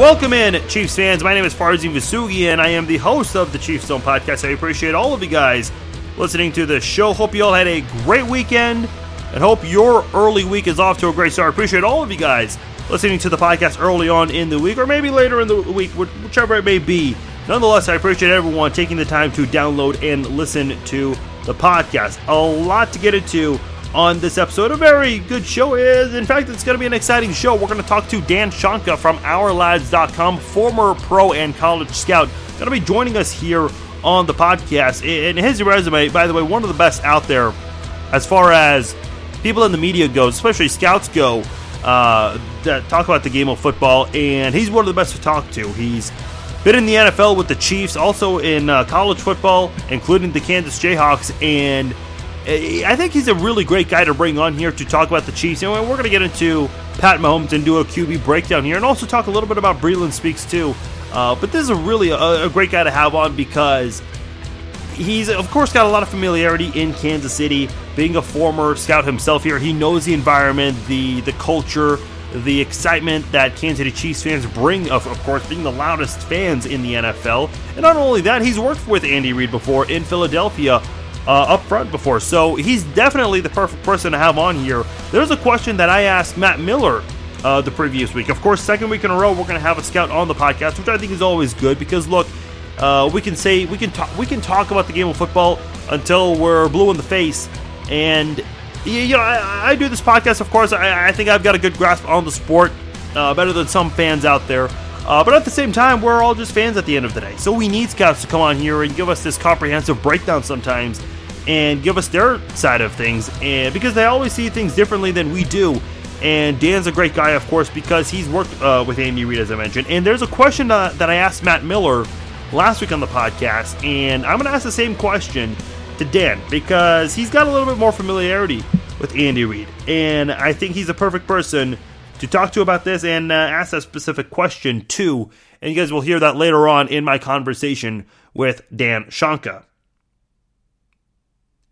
Welcome in, Chiefs fans. My name is Farzin Vasugi, and I am the host of the Chiefs Zone podcast. I appreciate all of you guys listening to the show. Hope you all had a great weekend, and hope your early week is off to a great start. I appreciate all of you guys listening to the podcast early on in the week, or maybe later in the week, whichever it may be. Nonetheless, I appreciate everyone taking the time to download and listen to the podcast. A lot to get into on this episode. A very good show is, in fact, it's going to be an exciting show. We're going to talk to Dan Shonka from OurLads.com, former pro and college scout, going to be joining us here on the podcast. And his resume, by the way, one of the best out there as far as people in the media goes, especially scouts go, uh, that talk about the game of football. And he's one of the best to talk to. He's been in the NFL with the Chiefs, also in uh, college football, including the Kansas Jayhawks, and I think he's a really great guy to bring on here to talk about the Chiefs. And we're going to get into Pat Mahomes and do a QB breakdown here, and also talk a little bit about Breeland Speaks too. Uh, but this is a really a, a, great guy to have on because he's, of course, got a lot of familiarity in Kansas City. Being a former scout himself here, he knows the environment, the the culture, the excitement that Kansas City Chiefs fans bring. Of, of course, being the loudest fans in the NFL. And not only that, he's worked with Andy Reid before in Philadelphia uh, up front before. So he's definitely the perfect person to have on here. There's a question that I asked Matt Miller uh, the previous week. Of course, second week in a row, we're going to have a scout on the podcast, which I think is always good because look, uh, we can say we can talk we can talk about the game of football until we're blue in the face, and you know I, I do this podcast. Of course, I, I, think I've got a good grasp on the sport, uh, better than some fans out there. Uh, but at the same time, we're all just fans at the end of the day. So we need scouts to come on here and give us this comprehensive breakdown sometimes and give us their side of things. And because they always see things differently than we do. And Dan's a great guy, of course, because he's worked uh, with Andy Reid, as I mentioned. And there's a question uh, that I asked Matt Miller last week on the podcast, and I'm going to ask the same question to Dan because he's got a little bit more familiarity with Andy Reid. And I think he's a perfect person to talk to about this and uh, ask that specific question too. And you guys will hear that later on in my conversation with Dan Shonka.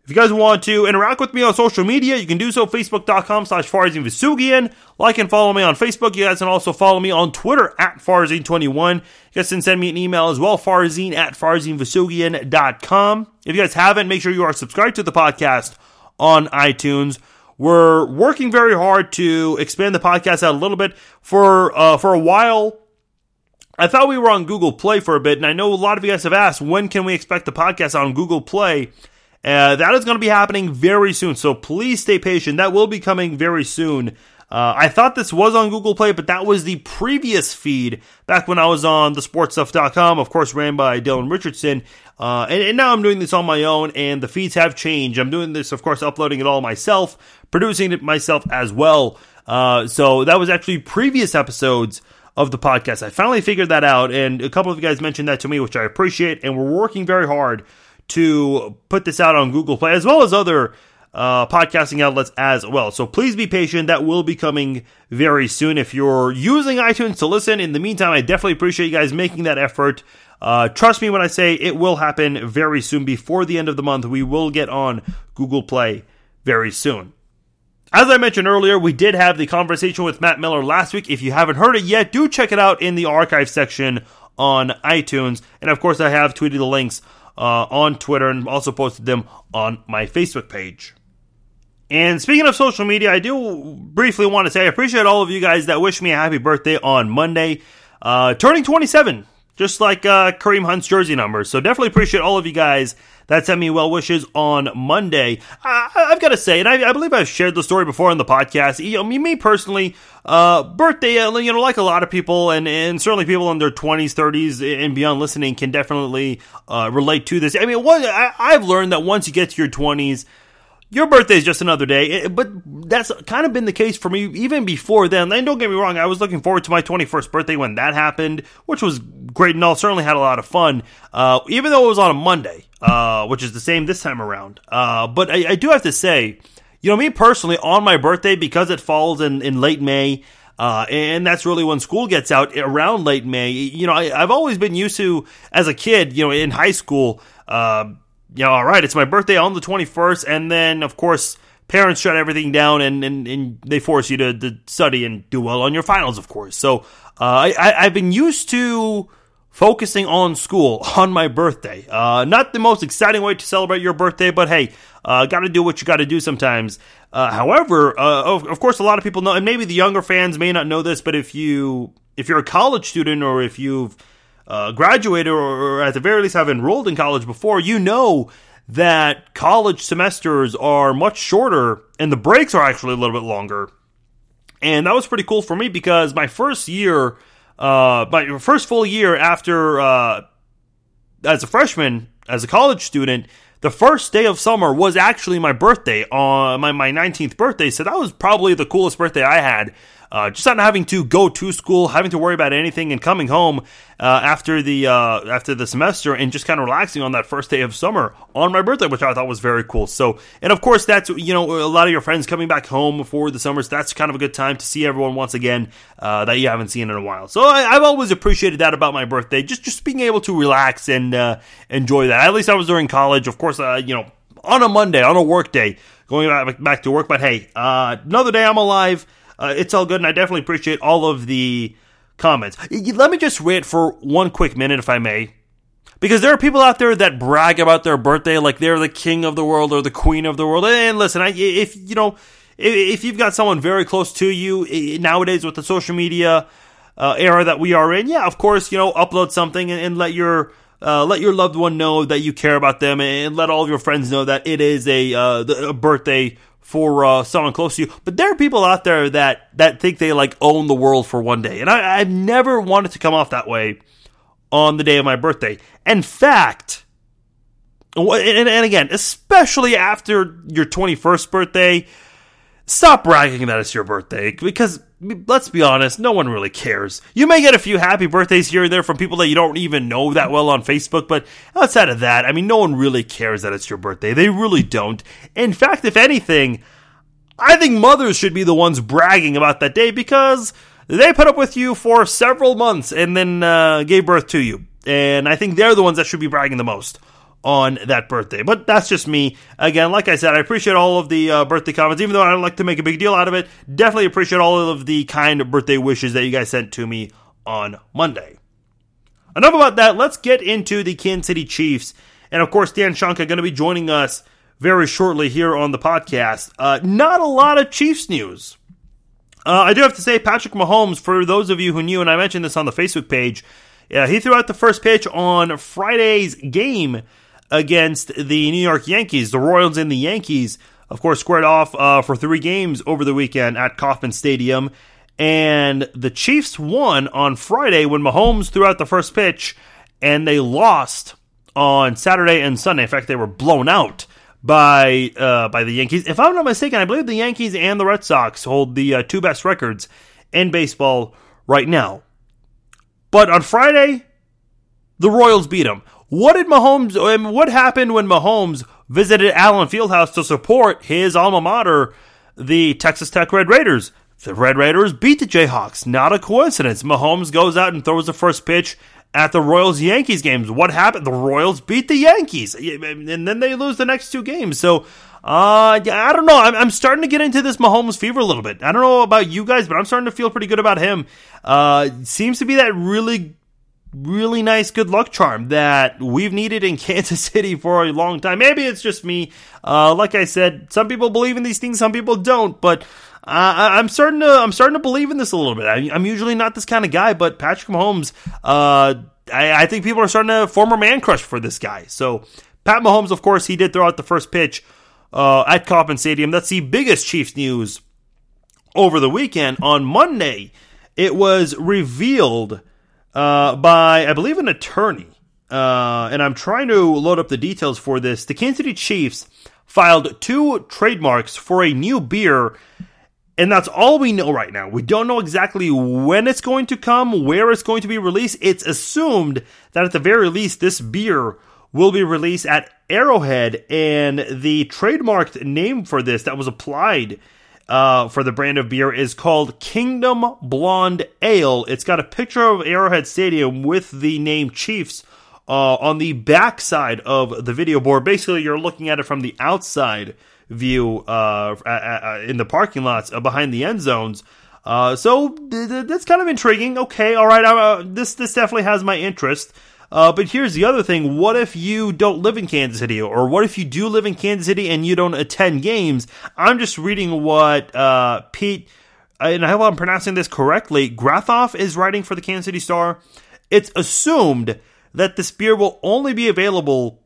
If you guys want to interact with me on social media, you can do so facebook.com slash Farzin Vousoughian. Like and follow me on Facebook. You guys can also follow me on Twitter at Farzine21. You guys can send me an email as well, farzine at farzinvousoughian.com. If you guys haven't, make sure you are subscribed to the podcast on iTunes. We're working very hard to expand the podcast out a little bit. For uh, for a while, I thought we were on Google Play for a bit, and I know a lot of you guys have asked when can we expect the podcast on Google Play. Uh, that is going to be happening very soon, so please stay patient. That will be coming very soon. Uh, I thought this was on Google Play, but that was the previous feed back when I was on thesportstuff.com, of course, ran by Dylan Richardson. Uh, and, and, now I'm doing this on my own, and the feeds have changed. I'm doing this, of course, uploading it all myself, producing it myself as well. Uh, so that was actually previous episodes of the podcast. I finally figured that out, and a couple of you guys mentioned that to me, which I appreciate, and we're working very hard to put this out on Google Play as well as other uh, podcasting outlets as well. So please be patient. That will be coming very soon. If you're using iTunes to listen, in the meantime, I definitely appreciate you guys making that effort. Uh, trust me when I say it will happen very soon. Before the end of the month, we will get on Google Play very soon. As I mentioned earlier, we did have the conversation with Matt Miller last week. If you haven't heard it yet, do check it out in the archive section on iTunes. And of course, I have tweeted the links uh, on Twitter and also posted them on my Facebook page. And speaking of social media, I do briefly want to say I appreciate all of you guys that wish me a happy birthday on Monday. Uh, turning 27, just like uh, Kareem Hunt's jersey number. So definitely appreciate all of you guys that sent me well wishes on Monday. I, have got to say, and I, I, believe I've shared the story before on the podcast. You know, me, me personally, uh, birthday, uh, you know, like a lot of people, and, and certainly people in their 20s, 30s, and beyond listening can definitely uh, relate to this. I mean, I, I've learned that once you get to your 20s, your birthday is just another day, but that's kind of been the case for me even before then. And don't get me wrong, I was looking forward to my 21st birthday when that happened, which was great and all. Certainly had a lot of fun, uh, even though it was on a Monday, uh, which is the same this time around. Uh, but I, I, do have to say, you know, me personally, on my birthday, because it falls in, in late May, uh, and that's really when school gets out around late May. You know, I, have always been used to, as a kid, you know, in high school, uh, know, all right, it's my birthday on the 21st, and then, of course, parents shut everything down and, and, and they force you to, to study and do well on your finals, of course. So uh, I, I've been used to focusing on school on my birthday. Uh, not the most exciting way to celebrate your birthday, but hey, uh, got to do what you got to do sometimes. Uh, however, uh, of, of, course, a lot of people know, and maybe the younger fans may not know this, but if you if you're a college student or if you've uh, graduated or, at the very least have enrolled in college before, you know that college semesters are much shorter and the breaks are actually a little bit longer. And that was pretty cool for me because my first year, uh, my first full year after, uh, as a freshman, as a college student, the first day of summer was actually my birthday on my, my 19th birthday. So that was probably the coolest birthday I had uh, just not having to go to school, having to worry about anything, and coming home uh, after the uh, after the semester and just kind of relaxing on that first day of summer on my birthday, which I thought was very cool. So, and of course, that's you know a lot of your friends coming back home for the summers. That's kind of a good time to see everyone once again uh, that you haven't seen in a while. So I, have always appreciated that about my birthday, just just being able to relax and uh, enjoy that. At least I was during college, of course. Uh, you know, on a Monday, on a work day, going back, back to work. But hey, another day I'm alive uh, it's all good, and I definitely appreciate all of the comments. Let me just wait for one quick minute, if I may. Because there are people out there that brag about their birthday like they're the king of the world or the queen of the world. And listen, I, if you know, if you've got someone very close to you nowadays with the social media uh, era that we are in, yeah, of course, you know, upload something and, and let your uh, let your loved one know that you care about them, and let all of your friends know that it is a, uh, a birthday for uh, someone close to you. But there are people out there that that think they like own the world for one day, and I, I've never wanted to come off that way on the day of my birthday. In fact, and, and again, especially after your 21st birthday, stop bragging that it's your birthday because let's be honest, no one really cares. You may get a few happy birthdays here and there from people that you don't even know that well on Facebook, but outside of that, I mean, no one really cares that it's your birthday. They really don't. In fact, if anything, I think mothers should be the ones bragging about that day because they put up with you for several months and then uh, gave birth to you. And I think they're the ones that should be bragging the most on that birthday. But that's just me. Again, like I said, I appreciate all of the uh, birthday comments, even though I don't like to make a big deal out of it. Definitely appreciate all of the kind birthday wishes that you guys sent to me on Monday. Enough about that. Let's get into the Kansas City Chiefs. And of course, Dan Shonka going to be joining us very shortly here on the podcast. Uh, not a lot of Chiefs news. Uh, I do have to say, Patrick Mahomes, for those of you who knew, and I mentioned this on the Facebook page, yeah, he threw out the first pitch on Friday's game against the New York Yankees. The Royals and the Yankees, of course, squared off uh, for three games over the weekend at Kauffman Stadium. And the Chiefs won on Friday when Mahomes threw out the first pitch, and they lost on Saturday and Sunday. In fact, they were blown out by uh, by the Yankees. If I'm not mistaken, I believe the Yankees and the Red Sox hold the uh, two best records in baseball right now. But on Friday, the Royals beat them. What did Mahomes? What happened when Mahomes visited Allen Fieldhouse to support his alma mater, the Texas Tech Red Raiders? The Red Raiders beat the Jayhawks. Not a coincidence. Mahomes goes out and throws the first pitch at the Royals Yankees games. What happened? The Royals beat the Yankees, and then they lose the next two games. So, uh, I don't know. I'm, I'm starting to get into this Mahomes fever a little bit. I don't know about you guys, but I'm starting to feel pretty good about him. Uh, seems to be that really really nice good luck charm that we've needed in Kansas City for a long time. Maybe it's just me. Uh, like I said, some people believe in these things, some people don't. But uh, I'm starting to I'm starting to believe in this a little bit. I, am usually not this kind of guy, but Patrick Mahomes, uh, I, I, think people are starting to form a man crush for this guy. So Pat Mahomes, of course, he did throw out the first pitch uh, at Kauffman Stadium. That's the biggest Chiefs news over the weekend. On Monday, it was revealed uh, by, I believe, an attorney. Uh, and I'm trying to load up the details for this. The Kansas City Chiefs filed two trademarks for a new beer, and that's all we know right now. We don't know exactly when it's going to come, where it's going to be released. It's assumed that at the very least, this beer will be released at Arrowhead, and the trademarked name for this that was applied uh, for the brand of beer is called Kingdom Blonde Ale. It's got a picture of Arrowhead Stadium with the name Chiefs uh, on the back side of the video board. Basically, you're looking at it from the outside view uh, in the parking lots behind the end zones. Uh, so th- that's kind of intriguing. Okay, all right, uh, this this definitely has my interest. Uh, but here's the other thing: what if you don't live in Kansas City, or what if you do live in Kansas City and you don't attend games? I'm just reading what uh, Pete, and I hope I'm pronouncing this correctly. Grathoff is writing for the Kansas City Star. It's assumed that this beer will only be available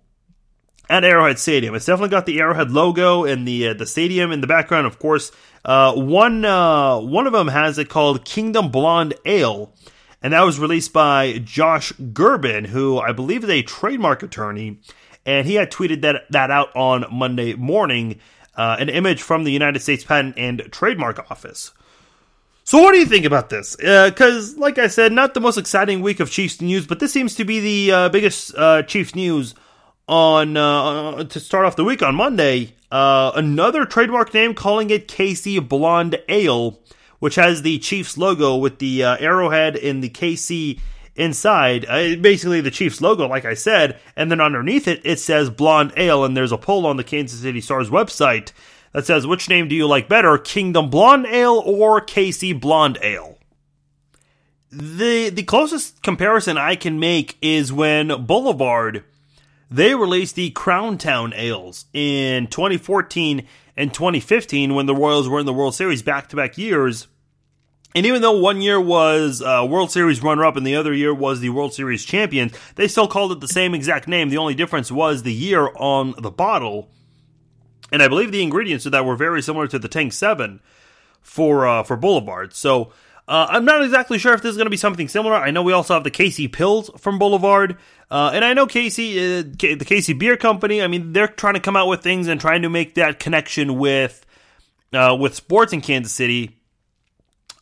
at Arrowhead Stadium. It's definitely got the Arrowhead logo and the uh, the stadium in the background. Of course, uh, one uh, one of them has it called Kingdom Blonde Ale, and that was released by Josh Gerben, who I believe is a trademark attorney, and he had tweeted that that out on Monday morning. Uh, an image from the United States Patent and Trademark Office. So, what do you think about this? Because, uh, like I said, not the most exciting week of Chiefs news, but this seems to be the uh, biggest uh, Chiefs news on uh, to start off the week on Monday. Uh, another trademark name calling it KC Blonde Ale, which has the Chiefs logo with the uh, arrowhead and the KC inside. Uh, basically, the Chiefs logo, like I said, and then underneath it, it says Blonde Ale, and there's a poll on the Kansas City Stars website that says, which name do you like better, Kingdom Blonde Ale or KC Blonde Ale? The the closest comparison I can make is when Boulevard they released the Crown Town Ales in 2014 and 2015 when the Royals were in the World Series back to back years. And even though one year was uh, World Series runner up and the other year was the World Series champion, they still called it the same exact name. The only difference was the year on the bottle. And I believe the ingredients of that were very similar to the Tank 7 for uh, for Boulevard. So uh, I'm not exactly sure if this is going to be something similar. I know we also have the KC Pils from Boulevard, uh, and I know KC, uh, K- the KC Beer Company. I mean, they're trying to come out with things and trying to make that connection with uh, with sports in Kansas City.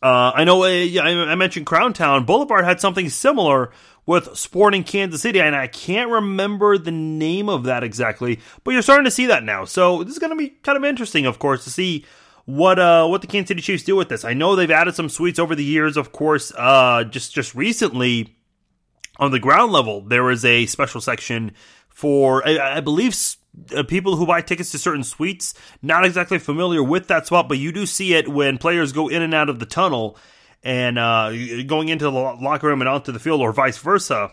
Uh, I know uh, I mentioned Crown Town. Boulevard had something similar with Sporting Kansas City, and I can't remember the name of that exactly, but you're starting to see that now. So this is going to be kind of interesting, of course, to see what uh what the Kansas City Chiefs do with this. I know they've added some suites over the years, of course. Uh, just just recently on the ground level, there is a special section for I, I believe uh, people who buy tickets to certain suites. Not exactly familiar with that spot, but you do see it when players go in and out of the tunnel and uh, going into the locker room and onto the field, or vice versa.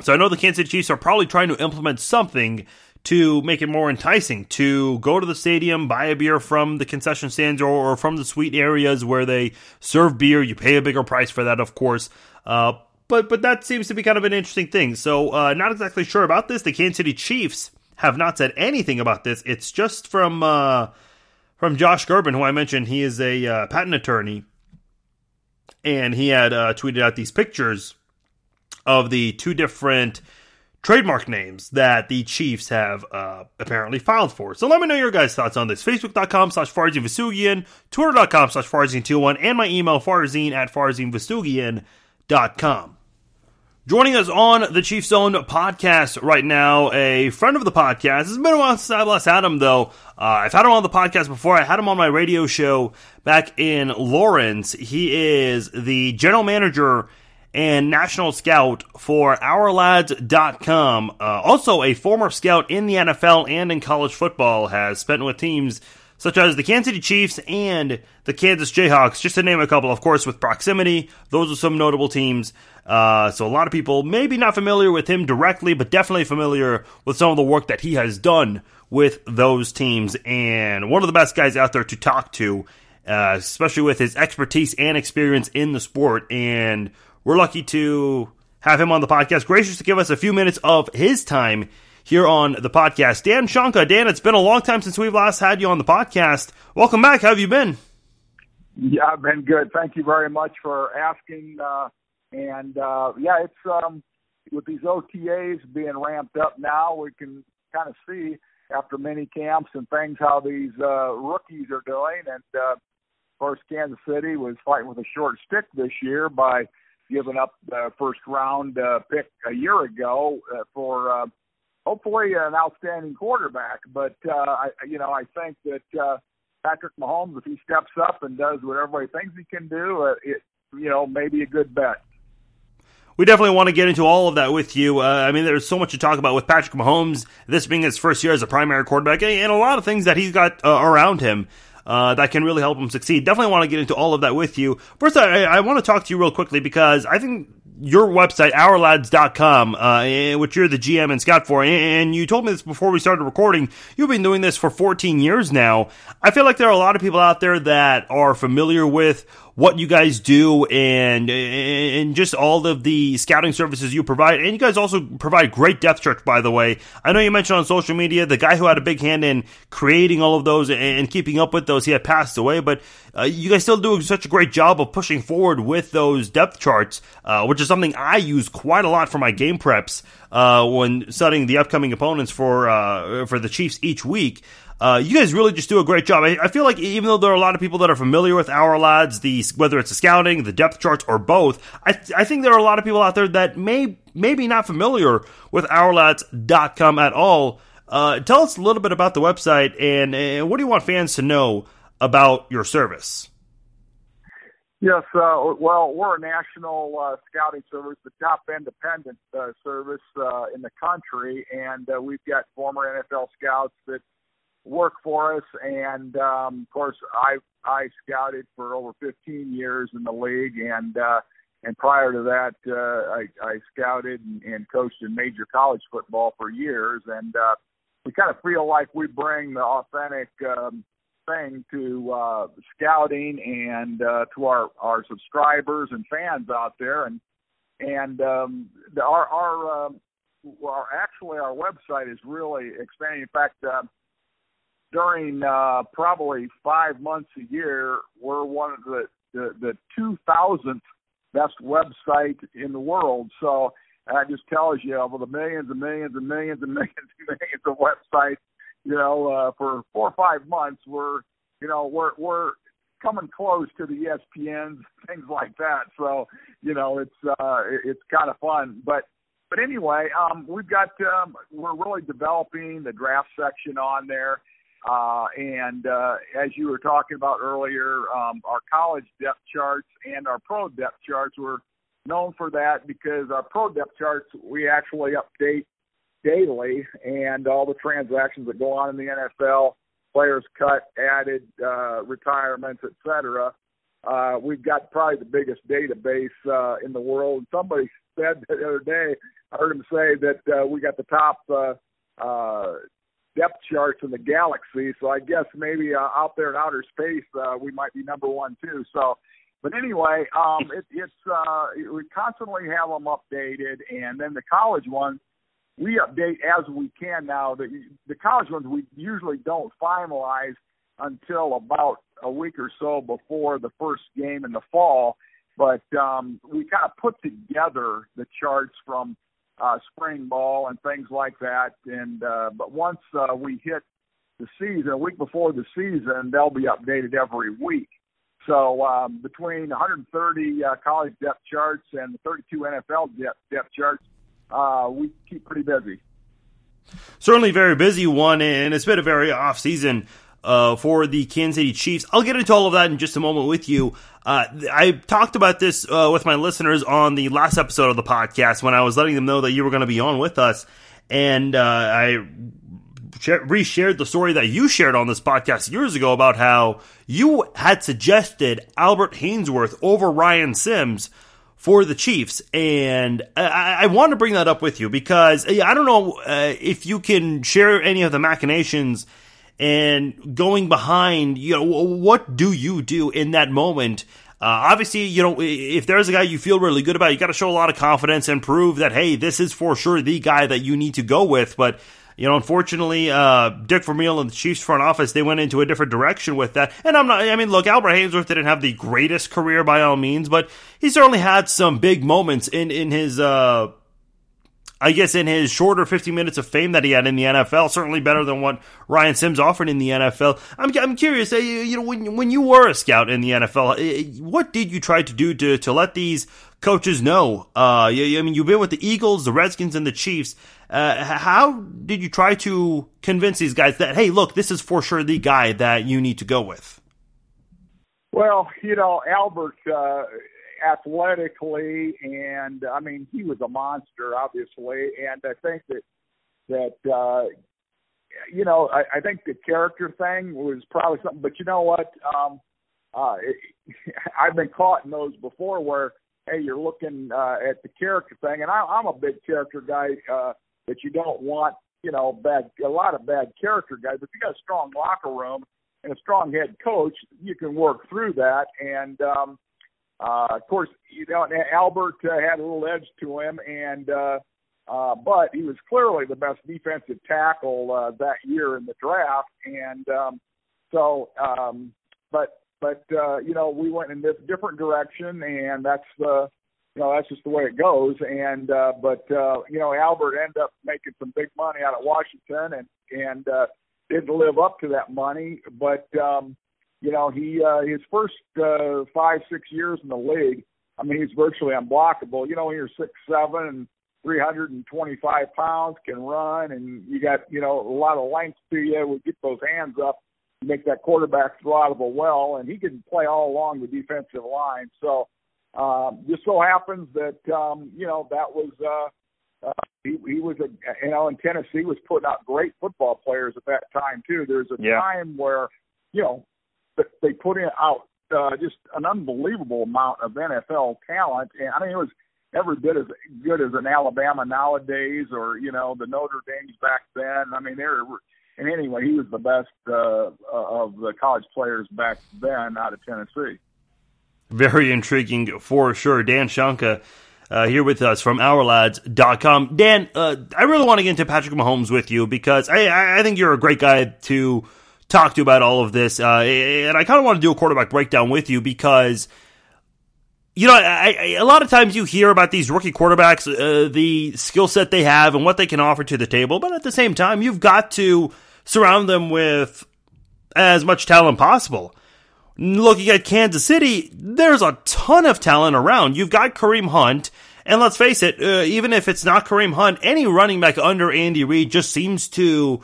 So I know the Kansas City Chiefs are probably trying to implement something to make it more enticing to go to the stadium, buy a beer from the concession stands or, or from the suite areas where they serve beer. You pay a bigger price for that, of course. Uh, but but that seems to be kind of an interesting thing. So uh, not exactly sure about this. The Kansas City Chiefs have not said anything about this. It's just from uh, from Josh Gerben, who I mentioned. He is a uh, patent attorney, and he had uh, tweeted out these pictures of the two different trademark names that the Chiefs have uh, apparently filed for. So let me know your guys' thoughts on this. Facebook.com slash Farzin Vousoughian, Twitter.com slash Farzin21, and my email farzine at FarzinVousoughian.com. Joining us on the Chiefs Zone podcast right now, a friend of the podcast. It's been a while since I've last had him, though. Uh, I've had him on the podcast before. I had him on my radio show back in Lawrence. He is the general manager and national scout for OurLads.com. Uh, also, a former scout in the NFL and in college football, has spent with teams such as the Kansas City Chiefs and the Kansas Jayhawks, just to name a couple. Of course, with proximity, those are some notable teams. Uh, so a lot of people maybe not familiar with him directly, but definitely familiar with some of the work that he has done with those teams. And one of the best guys out there to talk to, uh, especially with his expertise and experience in the sport. And we're lucky to have him on the podcast. Gracious to give us a few minutes of his time here on the podcast. Dan Shonka, Dan, it's been a long time since we've last had you on the podcast. Welcome back. How have you been? Yeah, I've been good. Thank you very much for asking. Uh, and uh, yeah, it's um, with these OTAs being ramped up now, we can kind of see after mini camps and things how these uh, rookies are doing. And uh, of course, Kansas City was fighting with a short stick this year by giving up the first round uh, pick a year ago uh, for uh, hopefully an outstanding quarterback. But uh, I, you know, I think that uh, Patrick Mahomes, if he steps up and does what everybody thinks he can do, uh, it you know may be a good bet. we definitely want to get into all of that with you. Uh, I mean, there's so much to talk about with Patrick Mahomes, this being his first year as a primary quarterback, and a lot of things that he's got uh, around him. Uh, that can really help him succeed. Definitely want to get into all of that with you. First, I, I want to talk to you real quickly because I think your website, ourlads.com, uh, which you're the GM and scout for, and you told me this before we started recording, you've been doing this for 14 years now. I feel like there are a lot of people out there that are familiar with what you guys do and and just all of the scouting services you provide. And you guys also provide great depth charts, by the way. I know you mentioned on social media the guy who had a big hand in creating all of those and keeping up with those. He had passed away, but uh, you guys still do such a great job of pushing forward with those depth charts, uh, which is something I use quite a lot for my game preps uh, when studying the upcoming opponents for uh, for the Chiefs each week. Uh, you guys really just do a great job. I, I, feel like even though there are a lot of people that are familiar with our lads, the whether it's the scouting, the depth charts, or both, I, I think there are a lot of people out there that may maybe not familiar with ourlads.com at all. Uh, tell us a little bit about the website and, and what do you want fans to know about your service? Yes, uh, well, we're a national uh, scouting service, the top independent uh, service uh, in the country, and uh, we've got former NFL scouts that work for us. And um, of course, I I scouted for over 15 years in the league, and uh, and prior to that, uh, I, I scouted and, and coached in major college football for years. And uh, we kind of feel like we bring the authentic um, thing to uh, scouting and uh, to our our subscribers and fans out there. And and um, our our, uh, our actually our website is really expanding. In fact. Uh, during uh, probably five months a year, we're one of the the, the 2,000th best website in the world. So that just tells you of the millions and millions and millions and millions and millions of websites. You know, uh, for four or five months, we're you know we're we're coming close to the ESPNs, things like that. So you know, it's uh, it's kind of fun, but. But anyway, um, we've got um, we're really developing the draft section on there. Uh, and uh, as you were talking about earlier, um, our college depth charts and our pro depth charts were known for that because our pro depth charts we actually update daily, and all the transactions that go on in the NFL, players cut, added, uh, retirements, etc. Uh, we've got probably the biggest database uh, in the world. Somebody said the other day, I heard him say that uh, we got the top uh, uh, depth charts in the galaxy. So I guess maybe uh, out there in outer space, uh, we might be number one too. So, but anyway, um, it, it's uh, we constantly have them updated, and then the college ones we update as we can now. The the college ones we usually don't finalize until about a week or so before the first game in the fall. But um, we kind of put together the charts from uh, spring ball and things like that. And uh, but once uh, we hit the season, a week before the season, they'll be updated every week. So um, between 130 uh, college depth charts and the 32 NFL depth, depth charts, uh, we keep pretty busy. Certainly, very busy one, and it's been a very off season uh, for the Kansas City Chiefs. I'll get into all of that in just a moment with you. Uh, I talked about this uh, with my listeners on the last episode of the podcast when I was letting them know that you were going to be on with us, and uh, I reshared the story that you shared on this podcast years ago about how you had suggested Albert Haynesworth over Ryan Sims for the Chiefs, and I, I want to bring that up with you because I don't know uh, if you can share any of the machinations and going behind, you know, what do you do in that moment? Uh, obviously, you know, if there's a guy you feel really good about, you got to show a lot of confidence and prove that, hey, this is for sure the guy that you need to go with. But, you know, unfortunately, uh, Dick Vermeil and the Chiefs front office, they went into a different direction with that. And I'm not, I mean, look, Albert Haynesworth didn't have the greatest career by all means, but he certainly had some big moments in, in his, uh, I guess in his shorter 50 minutes of fame that he had in the NFL, certainly better than what Ryan Sims offered in the NFL. I'm, I'm curious, uh, you know, when, when you were a scout in the NFL, uh, what did you try to do to, to let these coaches know? Uh, I mean, you've been with the Eagles, the Redskins, and the Chiefs. Uh, how did you try to convince these guys that, hey, look, this is for sure the guy that you need to go with? Well, you know, Albert, uh, athletically, and I mean he was a monster, obviously, and I think that that uh, you know I, I think the character thing was probably something. But you know what? Um, uh, it, I've been caught in those before where hey, you're looking uh, at the character thing, and I, I'm a big character guy. Uh, that you don't want, you know, bad a lot of bad character guys. If you got a strong locker room and a strong head coach, you can work through that. And um, uh, of course, you know, Albert uh, had a little edge to him, and uh, uh, but he was clearly the best defensive tackle uh, that year in the draft. And um, so, um, but but uh, you know, we went in this different direction, and that's the you know that's just the way it goes. And uh, but uh, you know, Albert ended up making some big money out of Washington, and and uh, didn't live up to that money. But um, you know, he uh, his first uh, five six years in the league, I mean, he's virtually unblockable. You know, when you're six seven and 325 pounds, can run, and you got you know a lot of length to you. We get those hands up, make that quarterback throw out of a well, and he can play all along the defensive line. So um, just so happens that um, you know that was uh, uh, he, he was a you know in Tennessee was putting out great football players at that time too. There's a yeah. time where you know they put in out uh, just an unbelievable amount of NFL talent, and I mean it was every bit as good as an Alabama nowadays, or you know the Notre Dame's back then. I mean they're and anyway he was the best uh, of the college players back then out of Tennessee. Very intriguing for sure. Dan Shonka. uh, here with us from OurLads.com. Dan, uh, I really want to get into Patrick Mahomes with you because I, I think you're a great guy to talk to you about all of this. Uh, and I kind of want to do a quarterback breakdown with you because you know, I, I, a lot of times you hear about these rookie quarterbacks, uh, the skill set they have and what they can offer to the table, but at the same time, you've got to surround them with as much talent possible. Looking at Kansas City, there's a ton of talent around. You've got Kareem Hunt, and let's face it, uh, even if it's not Kareem Hunt, any running back under Andy Reid just seems to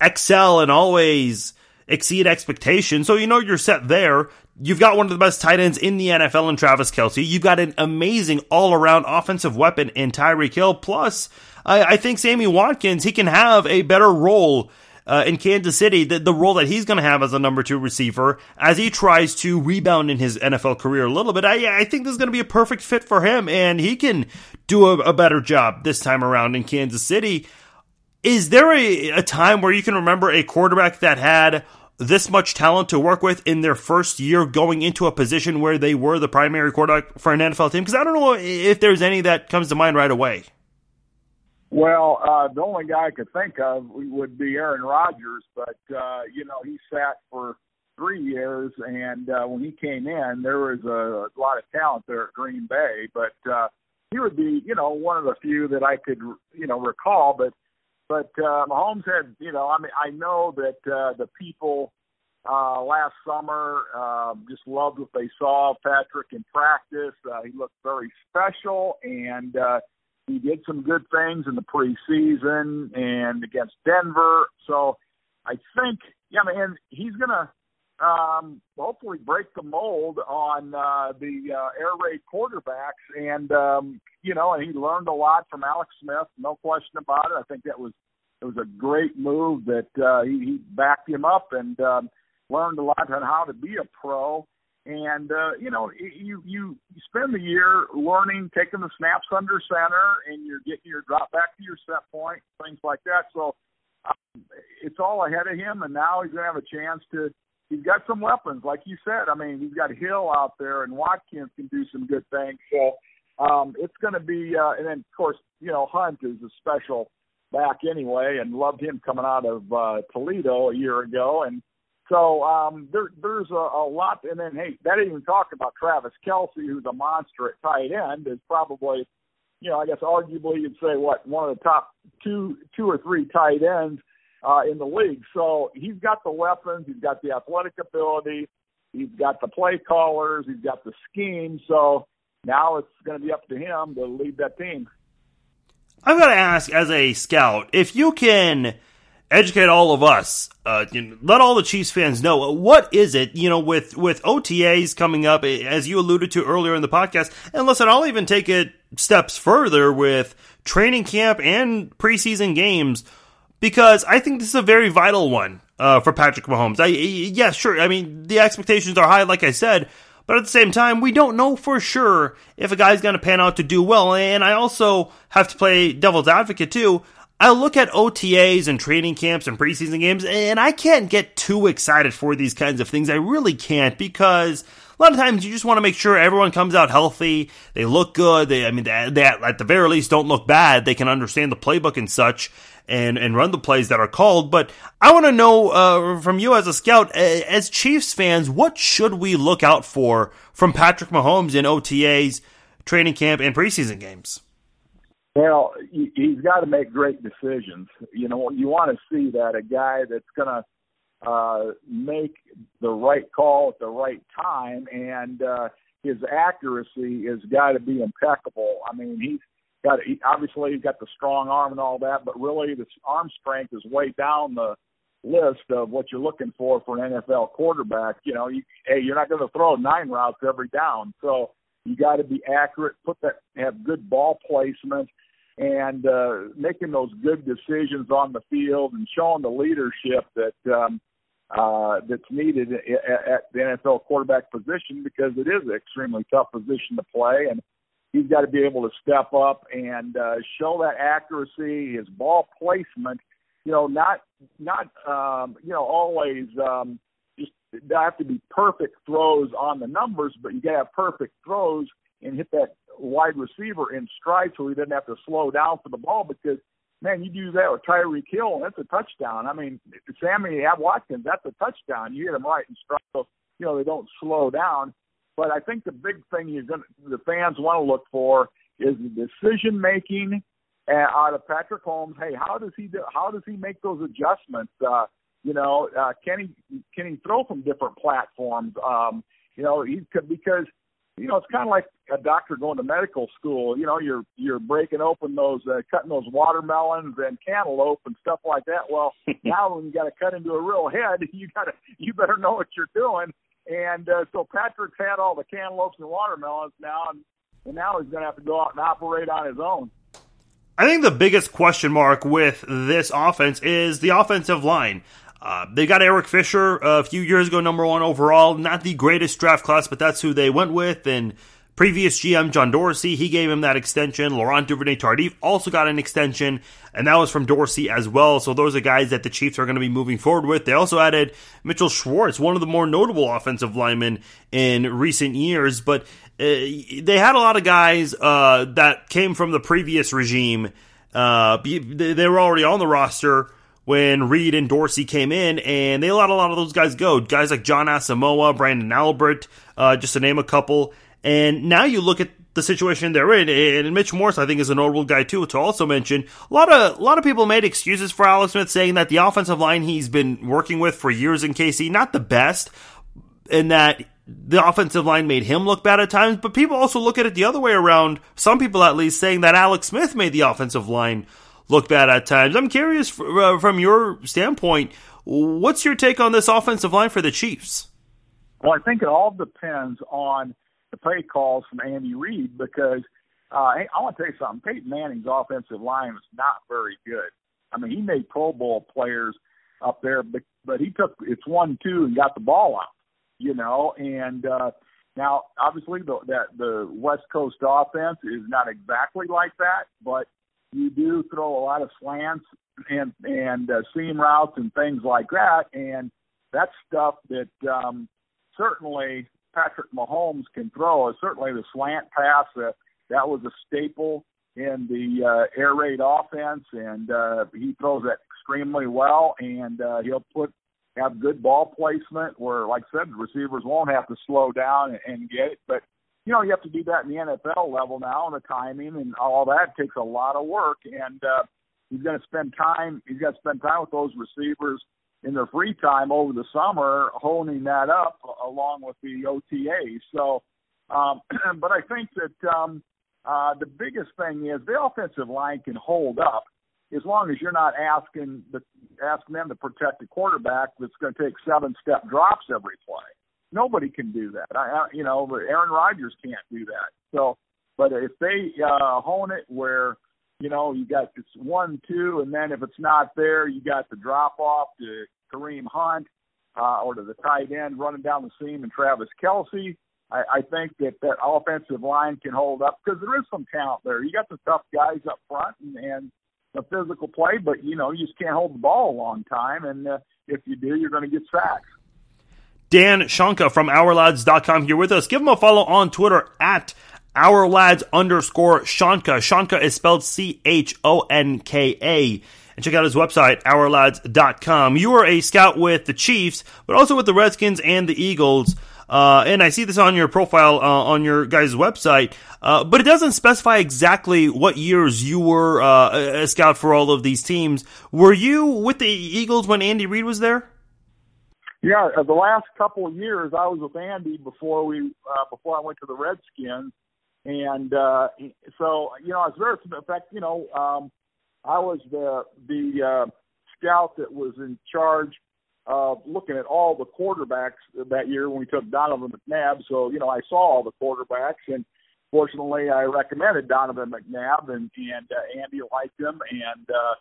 excel and always exceed expectations. So you know you're set there. You've got one of the best tight ends in the NFL in Travis Kelce. You've got an amazing all around offensive weapon in Tyreek Hill. Plus, I, I think Sammy Watkins, he can have a better role uh, in Kansas City, the, the role that he's going to have as a number two receiver as he tries to rebound in his NFL career a little bit. I, I think this is going to be a perfect fit for him, and he can do a, a better job this time around in Kansas City. Is there a, a time where you can remember a quarterback that had this much talent to work with in their first year going into a position where they were the primary quarterback for an NFL team? Because I don't know if there's any that comes to mind right away. Well, uh, the only guy I could think of would be Aaron Rodgers, but uh, you know he sat for three years, and uh, when he came in, there was a, lot of talent there at Green Bay, but uh, he would be, you know, one of the few that I could, you know, recall. But but uh, Mahomes had, you know, I mean, I know that uh, the people uh, last summer uh, just loved what they saw Patrick in practice. Uh, he looked very special, and uh, he did some good things in the preseason and against Denver. So I think, yeah, man, he's to um, hopefully break the mold on uh, the uh, air raid quarterbacks. And, um, you know, and he learned a lot from Alex Smith, no question about it. I think that was it was a great move that uh, he, he backed him up and um, learned a lot on how to be a pro. And uh, you know, you you you spend the year learning, taking the snaps under center, and you're getting your drop back to your set point, things like that. So um, it's all ahead of him, and now he's gonna have a chance to. He's got some weapons, like you said. I mean, he's got Hill out there, and Watkins can do some good things. So um, it's going to be, uh, and then of course, you know, Hunt is a special back anyway, and loved him coming out of uh, Toledo a year ago, and so um, there, there's a, a lot. And then, hey, that didn't even talk about Travis Kelce, who's a monster at tight end, is probably, you know, I guess arguably you'd say what one of the top two, two or three tight ends uh, in the league. So he's got the weapons, he's got the athletic ability, he's got the play callers, he's got the scheme. So now it's going to be up to him to lead that team. I've got to ask, as a scout, if you can educate all of us. Uh, let all the Chiefs fans know what is it. You know, with with OTAs coming up, as you alluded to earlier in the podcast. And listen, I'll even take it steps further with training camp and preseason games because I think this is a very vital one uh, for Patrick Mahomes. I yeah, sure. I mean, the expectations are high, like I said. But at the same time, we don't know for sure if a guy's going to pan out to do well. And I also have to play devil's advocate too. I look at OTAs and training camps and preseason games, and I can't get too excited for these kinds of things. I really can't because a lot of times you just want to make sure everyone comes out healthy, they look good. They, I mean, they, they, at the very least don't look bad. They can understand the playbook and such, and and run the plays that are called. But I want to know uh, from you as a scout, as Chiefs fans, what should we look out for from Patrick Mahomes in OTAs, training camp, and preseason games? Well, he's got to make great decisions. You know, you want to see that a guy that's going to uh, make the right call at the right time, and uh, his accuracy has got to be impeccable. I mean, he's got obviously he's got the strong arm and all that, but really the arm strength is way down the list of what you're looking for for an NFL quarterback. You know, you, hey, you're not going to throw nine routes every down, so you got to be accurate, put that, have good ball placement, and uh, making those good decisions on the field and showing the leadership that um, uh, that's needed at, at the NFL quarterback position because it is an extremely tough position to play, and he's got to be able to step up and uh, show that accuracy, his ball placement. You know, not not um, you know always um, just have to be perfect throws on the numbers, but you got to have perfect throws and hit that wide receiver in stride so he doesn't have to slow down for the ball because man, you do that with Tyreek Hill and that's a touchdown. I mean, Sammy Watkins, that's a touchdown. You hit them right in stride, so you know they don't slow down. But I think the big thing you're going the fans want to look for is the decision making uh, out of Patrick Mahomes. Hey, how does he do, how does he make those adjustments? Uh, you know, uh, can he can he throw from different platforms? Um, you know, he could because you know it's kind of like a doctor going to medical school. You know, you're you're breaking open those uh, cutting those watermelons and cantaloupe and stuff like that. Well, now when you got to cut into a real head, you got to you better know what you're doing. And uh, so Patrick's had all the cantaloupes and watermelons now, and, and now he's going to have to go out and operate on his own. I think the biggest question mark with this offense is the offensive line. Uh, they got Eric Fisher a few years ago, number one overall. Not the greatest draft class, but that's who they went with. And Previous GM John Dorsey, he gave him that extension. Laurent Duvernay Tardif also got an extension, and that was from Dorsey as well. So those are guys that the Chiefs are going to be moving forward with. They also added Mitchell Schwartz, one of the more notable offensive linemen in recent years. But uh, they had a lot of guys uh, that came from the previous regime. Uh, they were already on the roster when Reid and Dorsey came in, and they let a lot of those guys go. Guys like Jon Asamoah, Branden Albert, uh, just to name a couple. And now you look at the situation they're in, and Mitch Morse, I think, is a notable guy too. To also mention, a lot of a lot of people made excuses for Alex Smith, saying that the offensive line he's been working with for years in KC not the best, and that the offensive line made him look bad at times. But people also look at it the other way around. Some people, at least, saying that Alex Smith made the offensive line look bad at times. I'm curious uh, from your standpoint, what's your take on this offensive line for the Chiefs? Well, I think it all depends on the play calls from Andy Reid because uh, hey, I want to tell you something. Peyton Manning's offensive line was not very good. I mean, he made Pro Bowl players up there, but but he took it's one two and got the ball out, you know. And uh, now, obviously, the, that the West Coast offense is not exactly like that, but you do throw a lot of slants and and uh, seam routes and things like that, and that's stuff that um, certainly Patrick Mahomes can throw. Certainly the slant pass, uh, that was a staple in the uh, air raid offense, and uh, he throws that extremely well, and uh, he'll put have good ball placement where, like I said, the receivers won't have to slow down and, and get it. But you know, you have to do that in the NFL level now, and the timing and all that takes a lot of work. And uh, he's going to spend time. He's got to spend time with those receivers in their free time over the summer, honing that up along with the OTAs. So, um, but I think that um, uh, the biggest thing is the offensive line can hold up, as long as you're not asking the asking them to protect the quarterback that's going to take seven step drops every play. Nobody can do that. I, I you know, Aaron Rodgers can't do that. So, but if they uh, hone it where you know you got this one two, and then if it's not there, you got the drop off to Kareem Hunt uh, or to the tight end running down the seam and Travis Kelce. I, I think that that offensive line can hold up because there is some talent there. You got the tough guys up front and, and the physical play, but you know you just can't hold the ball a long time, and uh, if you do, you're going to get sacks. Dan Shonka from OurLads.com here with us. Give him a follow on Twitter at OurLads underscore Shonka. Shonka is spelled C H O N K A. And check out his website, OurLads.com. You are a scout with the Chiefs, but also with the Redskins and the Eagles. Uh, and I see this on your profile uh, on your guys' website, uh, but it doesn't specify exactly what years you were uh, a scout for all of these teams. Were you with the Eagles when Andy Reid was there? Yeah, uh, the last couple of years I was with Andy before we uh, before I went to the Redskins, and so you know I was very in fact you know um, I was the the scout that was in charge uh, looking at all the quarterbacks that year when we took Donovan McNabb. So, you know, I saw all the quarterbacks and fortunately I recommended Donovan McNabb and, and uh, Andy liked him and, uh,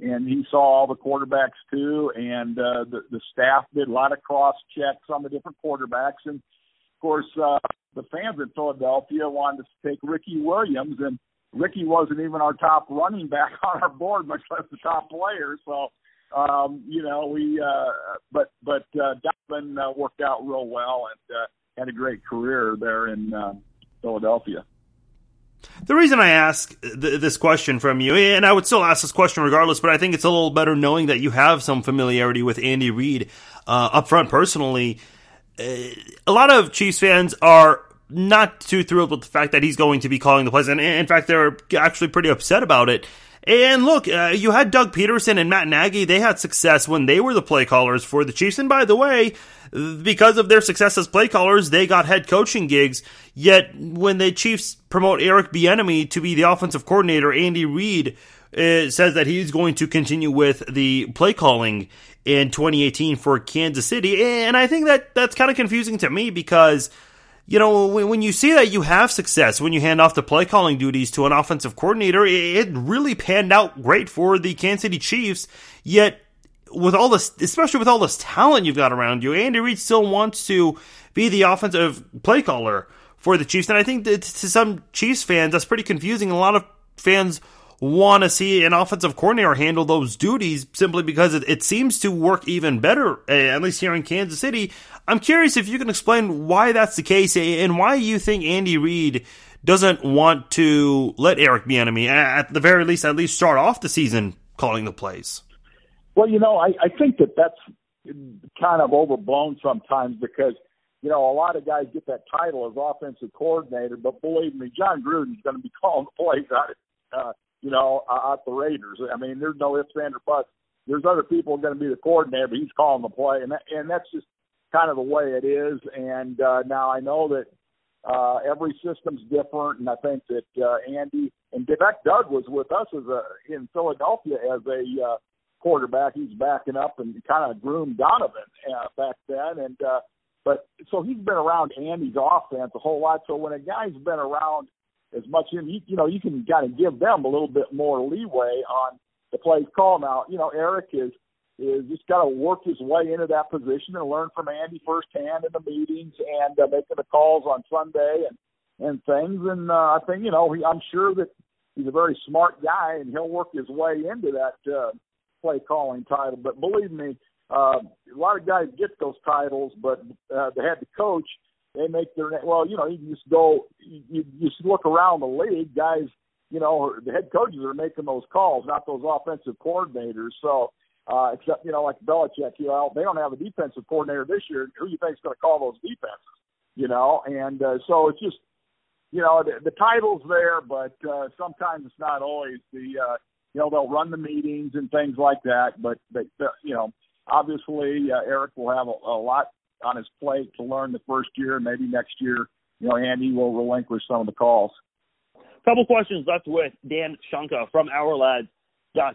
and he saw all the quarterbacks too. And, uh, the, the staff did a lot of cross checks on the different quarterbacks. And of course, uh, the fans in Philadelphia wanted to take Ricky Williams and Ricky wasn't even our top running back on our board, much less the top player. So, um, you know, we uh, but but uh, Donovan uh, worked out real well and uh, had a great career there in uh, Philadelphia. The reason I ask th- this question from you, and I would still ask this question regardless, but I think it's a little better knowing that you have some familiarity with Andy Reid uh, up front personally. Uh, a lot of Chiefs fans are not too thrilled with the fact that he's going to be calling the plays, and in fact, they're actually pretty upset about it. And look, uh, you had Doug Pederson and Matt Nagy. They had success when they were the play callers for the Chiefs. And by the way, because of their success as play callers, they got head coaching gigs. Yet when the Chiefs promote Eric Bieniemy to be the offensive coordinator, Andy Reid uh, says that he's going to continue with the play calling in 2018 for Kansas City. And I think that that's kind of confusing to me because – you know, when you see that you have success when you hand off the play calling duties to an offensive coordinator, it really panned out great for the Kansas City Chiefs. Yet, with all this, especially with all this talent you've got around you, Andy Reid still wants to be the offensive play caller for the Chiefs. And I think that to some Chiefs fans, that's pretty confusing. A lot of fans want to see an offensive coordinator handle those duties simply because it, it seems to work even better, eh, at least here in Kansas City. I'm curious if you can explain why that's the case and why you think Andy Reid doesn't want to let Eric Bieniemy, at the very least, at least start off the season calling the plays. Well, you know, I, I think that that's kind of overblown sometimes because you know a lot of guys get that title as offensive coordinator, but believe me, Jon Gruden's going to be calling the plays out at uh, you know at the Raiders. I mean, there's no ifs, ands, or buts. There's other people going to be the coordinator, but he's calling the play, and that, and that's just kind of the way it is. And uh, now I know that uh, every system's different, and I think that uh, Andy and in fact Doug was with us as a in Philadelphia as a uh, quarterback. He's backing up and kind of groomed Donovan uh, back then, and uh, but so he's been around Andy's offense a whole lot. So when a guy's been around as much, you, you know, you can kind of give them a little bit more leeway on the play call. Now, you know, Eric is is just got to work his way into that position and learn from Andy firsthand in the meetings and uh, making the calls on Sunday and and things. And uh, I think you know he, I'm sure that he's a very smart guy and he'll work his way into that uh, play calling title. But believe me, uh, a lot of guys get those titles, but uh, the head coach they make their well. You know, you just go, you, you just look around the league, guys. You know, the head coaches are making those calls, not those offensive coordinators. So uh, except, you know, like Belichick, you know, they don't have a defensive coordinator this year. Who do you think is going to call those defenses? You know, and uh, so it's just, you know, the, the title's there, but uh, sometimes it's not always the, uh, you know, they'll run the meetings and things like that. But they, you know, obviously uh, Eric will have a, a lot on his plate to learn the first year. Maybe next year, you know, Andy will relinquish some of the calls. Couple questions left with Dan Shonka from Our Lads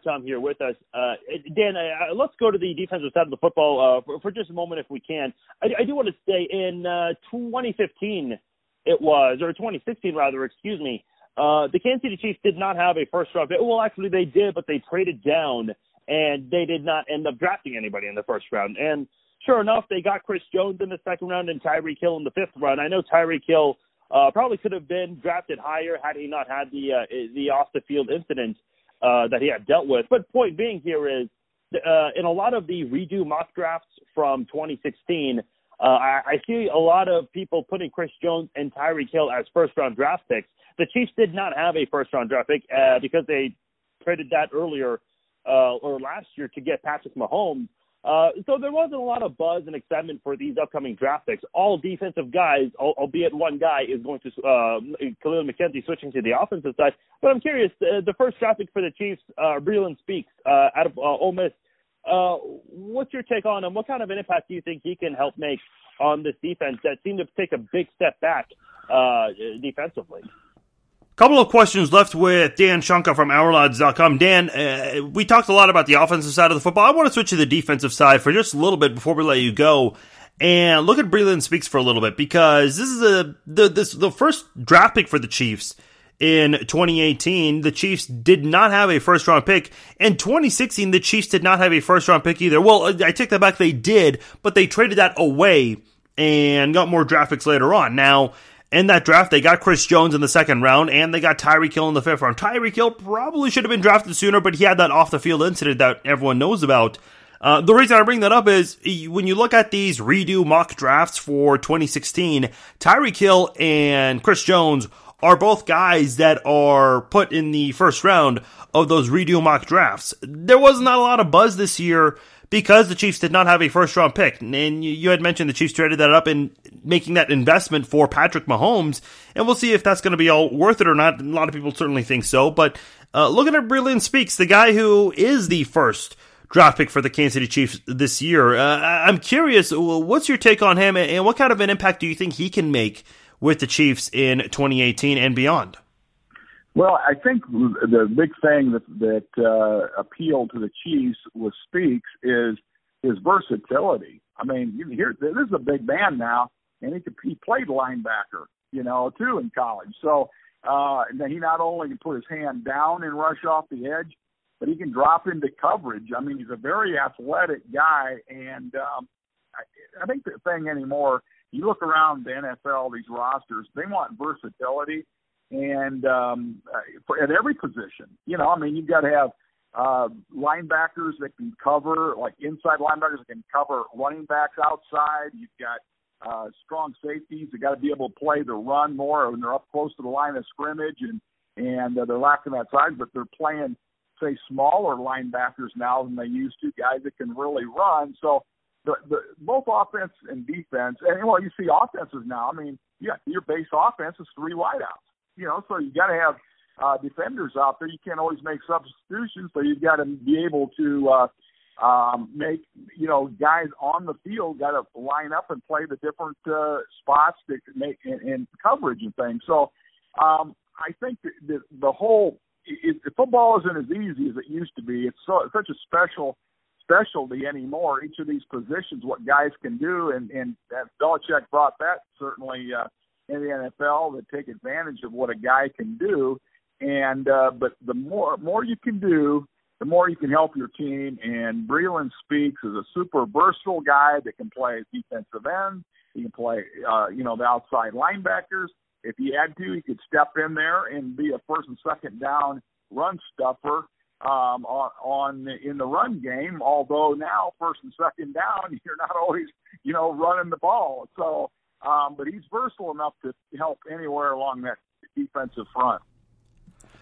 com here with us. Uh, Dan, uh, let's go to the defensive side of the football uh, for, for, just a moment if we can. I, I do want to say in uh, 2015 it was, or 2016 rather, excuse me, uh, the Kansas City Chiefs did not have a first round pick. Well, actually they did, but they traded down and they did not end up drafting anybody in the first round. And sure enough, they got Chris Jones in the second round and Tyreek Hill in the fifth round. I know Tyreek Hill uh, probably could have been drafted higher had he not had the the off the field incident uh, that he had dealt with. But point being here is, uh, in a lot of the redo mock drafts from 2016, uh, I, I see a lot of people putting Chris Jones and Tyreek Hill as first round draft picks. The Chiefs did not have a first round draft pick uh, because they traded that earlier uh, or last year to get Patrick Mahomes. Uh, so there wasn't a lot of buzz and excitement for these upcoming draft picks. All defensive guys, albeit one guy is going to uh, Kahlil McKenzie switching to the offensive side. But I'm curious, uh, the first draft pick for the Chiefs, uh, Breeland Speaks uh, out of uh, Ole Miss. Uh, what's your take on him? What kind of an impact do you think he can help make on this defense that seemed to take a big step back uh, defensively? Couple of questions left with Dan Shonka from OurLads.com. Dan, uh, we talked a lot about the offensive side of the football. I want to switch to the defensive side for just a little bit before we let you go and look at Breeland Speaks for a little bit because this is a, the this the first draft pick for the Chiefs in 2018. The Chiefs did not have a first round pick. In 2016, the Chiefs did not have a first round pick either. Well, I take that back. They did, but they traded that away and got more draft picks later on. Now, in that draft, they got Chris Jones in the second round, and they got Tyreek Hill in the fifth round. Tyreek Hill probably should have been drafted sooner, but he had that off the field incident that everyone knows about. Uh, the reason I bring that up is when you look at these redo mock drafts for 2016, Tyreek Hill and Chris Jones are both guys that are put in the first round of those redo mock drafts. There was not a lot of buzz this year because the Chiefs did not have a first round pick. And you had mentioned the Chiefs traded that up in making that investment for Patrick Mahomes. And we'll see if that's going to be all worth it or not. A lot of people certainly think so. But uh, looking at Breeland Speaks, the guy who is the first draft pick for the Kansas City Chiefs this year, uh, I'm curious, what's your take on him and what kind of an impact do you think he can make with the Chiefs in 2018 and beyond? Well, I think the big thing that that uh, appealed to the Chiefs with Speaks is his versatility. I mean, you hear this is a big man now, and he could, he played linebacker, you know, too in college. So uh, he not only can put his hand down and rush off the edge, but he can drop into coverage. I mean, he's a very athletic guy, and um, I, I think the thing anymore, you look around the NFL, these rosters, they want versatility and um, for, at every position. You know, I mean, you've got to have uh, linebackers that can cover, like inside linebackers that can cover running backs outside. You've got uh, strong safeties that got to be able to play the run more when they're up close to the line of scrimmage, and and uh, they're lacking that size, but they're playing say smaller linebackers now than they used to, guys that can really run. So the, the both offense and defense, and well, you see offenses now. I mean, yeah, your base offense is three wideouts you know, so you got to have uh, defenders out there. You can't always make substitutions, so you've got to be able to uh, um, make you know guys on the field got to line up and play the different uh, spots that make in, in coverage and things. So um, I think that the, the whole it, it, football isn't as easy as it used to be. It's so it's such a special specialty anymore. Each of these positions, what guys can do, and and, and Belichick brought that certainly. Uh, in the NFL that take advantage of what a guy can do. And uh, but the more more you can do, the more you can help your team. And Breeland Speaks is a super versatile guy that can play defensive end. He can play, uh, you know, the outside linebackers. If he had to, he could step in there and be a first and second down run stuffer um, on, on in the run game. Although now first and second down, you're not always, you know, running the ball. So um, but he's versatile enough to help anywhere along that defensive front.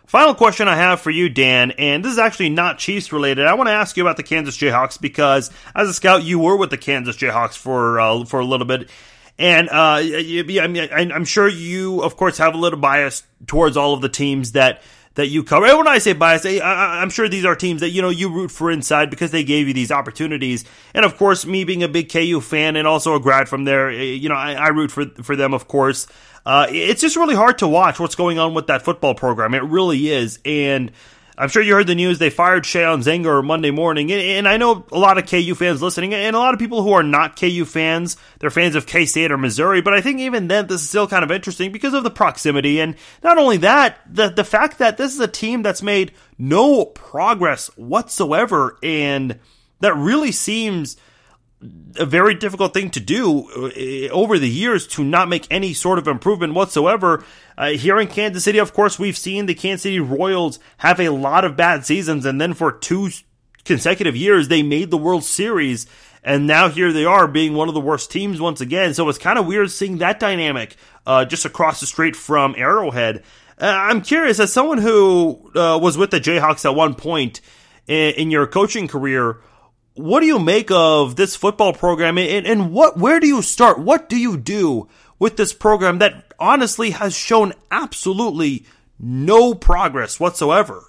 Final question I have for you, Dan, and this is actually not Chiefs related. I want to ask you about the Kansas Jayhawks because as a scout, you were with the Kansas Jayhawks for uh, for a little bit, and uh, I'm sure you, of course, have a little bias towards all of the teams that that you cover. And when I say bias, I, am sure these are teams that you know you root for inside because they gave you these opportunities. And of course, me being a big KU fan and also a grad from there, eh, you know, I, I root for for them. Of course, uh, it's just really hard to watch what's going on with that football program. It really is, and. I'm sure you heard the news. They fired Sheahon Zenger Monday morning. And I know a lot of KU fans listening and a lot of people who are not KU fans. They're fans of K State or Missouri. But I think even then, this is still kind of interesting because of the proximity. And not only that, the, the fact that this is a team that's made no progress whatsoever. And that really seems a very difficult thing to do uh, over the years to not make any sort of improvement whatsoever. Uh, here in Kansas City, of course, we've seen the Kansas City Royals have a lot of bad seasons, and then for two consecutive years, they made the World Series. And now here they are being one of the worst teams once again. So it's kind of weird seeing that dynamic uh, just across the street from Arrowhead. Uh, I'm curious, as someone who uh, was with the Jayhawks at one point in, in your coaching career, what do you make of this football program and, and what where do you start? What do you do with this program that honestly has shown absolutely no progress whatsoever?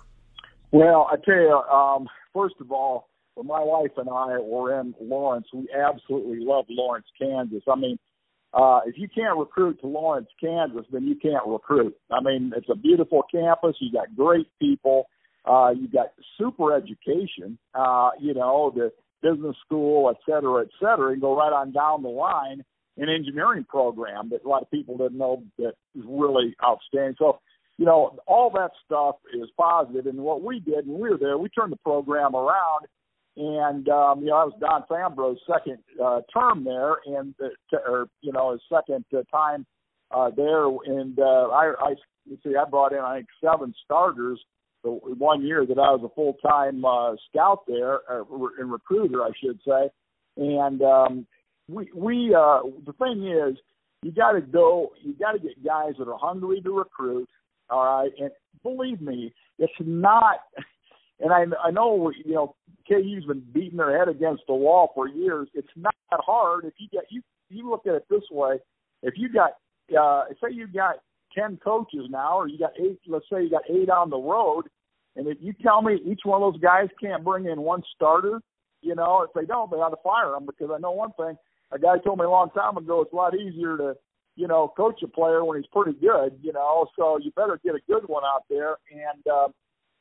Well, I tell you, um, first of all, when my wife and I were in Lawrence, we absolutely love Lawrence, Kansas. I mean, uh, if you can't recruit to Lawrence, Kansas, then you can't recruit. I mean, it's a beautiful campus. You got great people. Uh, you got super education, uh, you know, the business school, et cetera, et cetera, and go right on down the line an engineering program that a lot of people didn't know that is really outstanding. So, you know, all that stuff is positive. And what we did when we were there, we turned the program around. And um, you know, I was Don Fambrough's second uh, term there, and uh, or you know, his second uh, time uh, there. And uh, I, I see, I brought in I think seven starters the one year that I was a full time uh, scout there uh, and recruiter, I should say. And um, we we uh, the thing is, you got to go. You got to get guys that are hungry to recruit. All right, and believe me, it's not. And I I know you know KU's been beating their head against the wall for years. It's not that hard if you get you you look at it this way. If you got uh, say you got 10 coaches now, or you got eight, let's say you got eight on the road, and if you tell me each one of those guys can't bring in one starter, you know, if they don't, they ought to fire them because I know one thing. A guy told me a long time ago it's a lot easier to, you know, coach a player when he's pretty good, you know, so you better get a good one out there. And, uh,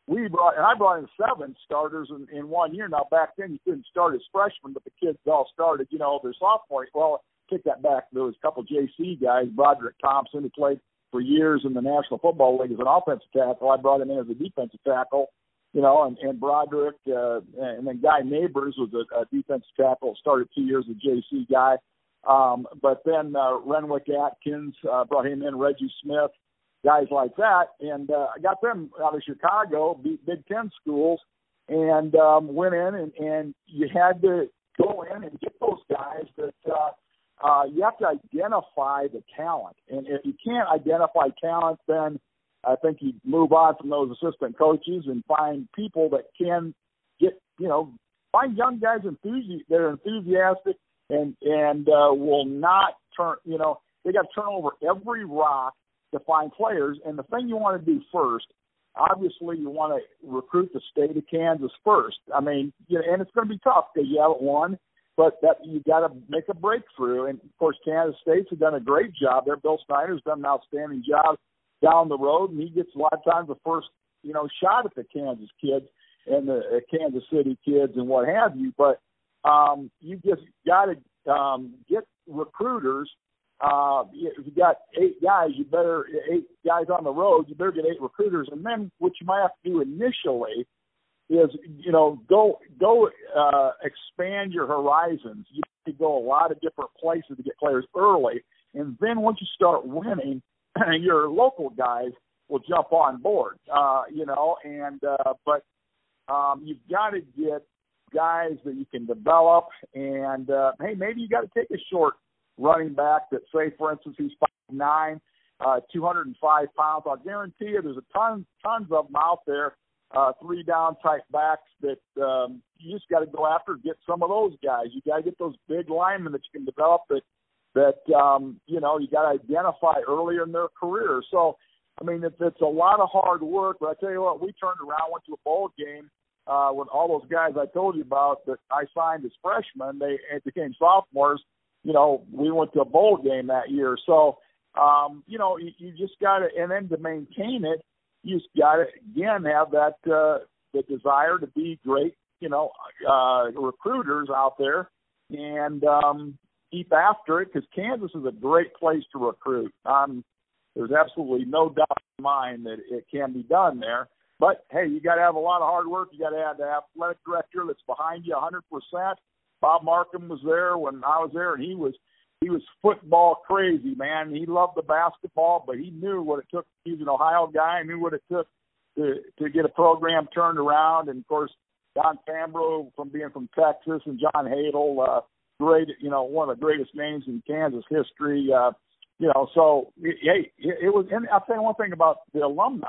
we brought, and I brought in seven starters in, in one year. Now back then you couldn't start as freshmen, but the kids all started, you know, their sophomore. Well, take that back. There was a couple JC guys, Broderick Thompson, who played for years in the National Football League as an offensive tackle. I brought him in as a defensive tackle, you know, and, and Broderick, uh, and then Guy Neighbors was a, a defensive tackle, started two years a JC guy. Um, but then uh, Renwick Atkins uh, brought him in, Reggie Smith, guys like that. And uh, I got them out of Chicago, beat Big Ten schools, and um, went in, and, and you had to go in and get those guys that uh, uh, you have to identify the talent. And if you can't identify talent, then I think you move on from those assistant coaches and find people that can get, you know, find young guys enthusi- that are enthusiastic and and uh, will not turn. You know, they got to turn over every rock to find players. And the thing you want to do first, obviously, you want to recruit the state of Kansas first. I mean, you know, and it's going to be tough because you haven't won but that you got to make a breakthrough. And of course, Kansas State's have done a great job there. Bill Snyder's done an outstanding job down the road, and he gets a lot of times the first you know shot at the Kansas kids and the uh, Kansas City kids and what have you. But um, you just got to um, get recruiters. Uh, if you got eight guys, you better eight guys on the road. You better get eight recruiters, and then what you might have to do initially is you know go go uh, expand your horizons. You to go a lot of different places to get players early, and then once you start winning, your local guys will jump on board. Uh, you know, and uh, but um, you've got to get guys that you can develop, and uh, hey, maybe you got to take a short running back that say, for instance, he's five nine, uh, 205 pounds. I'll guarantee you, there's a ton tons of them out there uh, three down type backs that um, you just got to go after. Get some of those guys. You got to get those big linemen that you can develop. That that um, you know you got to identify earlier in their career. So I mean, it's, it's a lot of hard work. But I tell you what, we turned around, went to a bowl game uh, with all those guys I told you about that I signed as freshmen. They became sophomores. You know, we went to a bowl game that year. So um, you know, you, you just got to, and then to maintain it you just got to again have that uh, the desire to be great, you know, uh, recruiters out there and um, keep after it because Kansas is a great place to recruit. Um, there's absolutely no doubt in my mind that it can be done there. But hey, you got to have a lot of hard work. You got to have the athletic director that's behind you 100%. Bob Marcum was there when I was there, and he was he was football crazy, man. He loved the basketball, but he knew what it took. He's an Ohio guy, knew what it took to to get a program turned around. And of course, Don Fambrough from being from Texas, and John Hadl, uh, great, you know, one of the greatest names in Kansas history. Uh, you know, so hey, it, it was. And I'll tell you one thing about the alumni.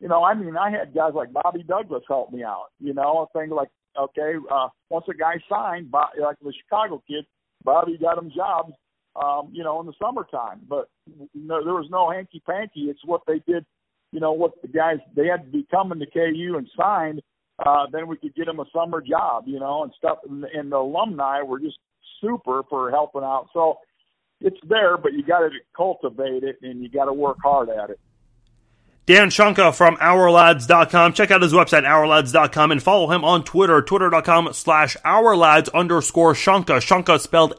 You know, I mean, I had guys like Bobby Douglas help me out. You know, a thing like okay, uh, once a guy signed, like the Chicago kid, Bobby got him jobs, um, you know, in the summertime. But no, there was no hanky panky. It's what they did, you know, what the guys they had to be coming to KU and signed. Uh, then we could get them a summer job, you know, and stuff. And, and the alumni were just super for helping out. So it's there, but you got to cultivate it and you got to work hard at it. Dan Shonka from OurLads.com. Check out his website, OurLads.com, and follow him on Twitter, twitter.com slash OurLads underscore Shonka. Shonka spelled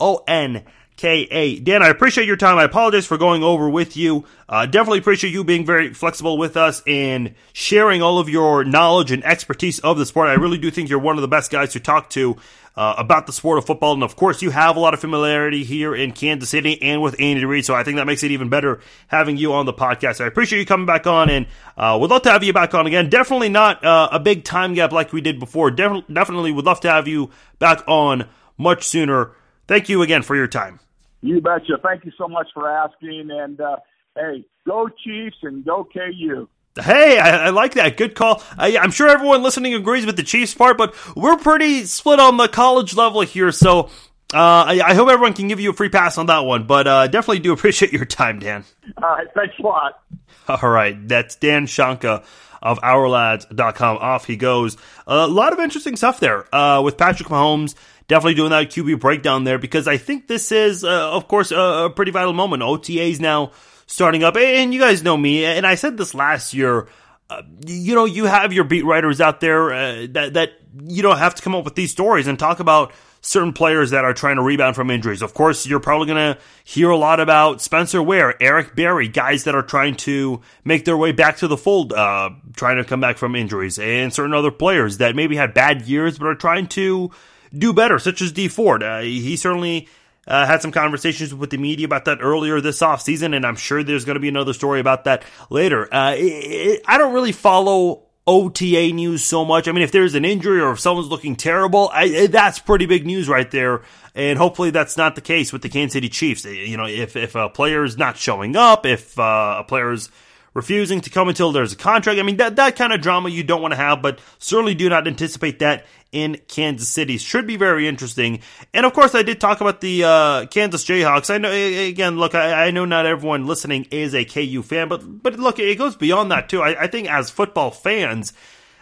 S-H-O-N. K-A. Dan, I appreciate your time. I apologize for going over with you. Uh, definitely appreciate you being very flexible with us and sharing all of your knowledge and expertise of the sport. I really do think you're one of the best guys to talk to uh, about the sport of football. And of course, you have a lot of familiarity here in Kansas City and with Andy Reid. So I think that makes it even better having you on the podcast. I appreciate you coming back on and uh, would love to have you back on again. Definitely not uh, a big time gap like we did before. Def- definitely would love to have you back on much sooner. Thank you again for your time. You betcha. Thank you so much for asking. And uh, hey, go Chiefs and go KU. Hey, I, I, like that. Good call. I, am sure everyone listening agrees with the Chiefs part, but we're pretty split on the college level here, so uh, I, I, hope everyone can give you a free pass on that one. But uh, definitely do appreciate your time, Dan. All right, thanks a lot. All right, that's Dan Shonka of OurLads.com. Off he goes. A lot of interesting stuff there uh, with Patrick Mahomes. Definitely doing that QB breakdown there because I think this is, uh, of course, a, a pretty vital moment. OTAs now starting up. And you guys know me, and I said this last year. Uh, you know, you have your beat writers out there uh, that that you don't have to come up with these stories and talk about certain players that are trying to rebound from injuries. Of course, you're probably going to hear a lot about Spencer Ware, Eric Berry, guys that are trying to make their way back to the fold, uh, trying to come back from injuries, and certain other players that maybe had bad years but are trying to do better, such as Dee Ford. Uh, he certainly uh, had some conversations with the media about that earlier this offseason, and I'm sure there's going to be another story about that later. Uh, it, it, I don't really follow OTA news so much. I mean, if there's an injury or if someone's looking terrible, I, that's pretty big news right there. And hopefully that's not the case with the Kansas City Chiefs. You know, if, if a player is not showing up, if uh, a player's refusing to come until there's a contract. I mean, that, that kind of drama you don't want to have, but certainly do not anticipate that in Kansas City. Should be very interesting. And of course, I did talk about the uh, Kansas Jayhawks. I know, again, look, I, I, know not everyone listening is a KU fan, but but look, it goes beyond that too. I, I think as football fans,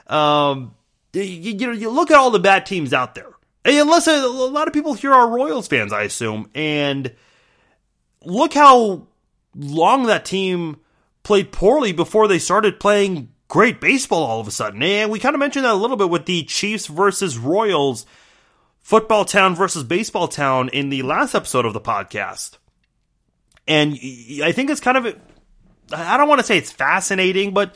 um, you, you know, you look at all the bad teams out there. Listen, a lot of people here are Royals fans, I assume, and look how long that team played poorly before they started playing great baseball all of a sudden. And we kind of mentioned that a little bit with the Chiefs versus Royals, football town versus baseball town in the last episode of the podcast. And I think it's kind of, I don't want to say it's fascinating, but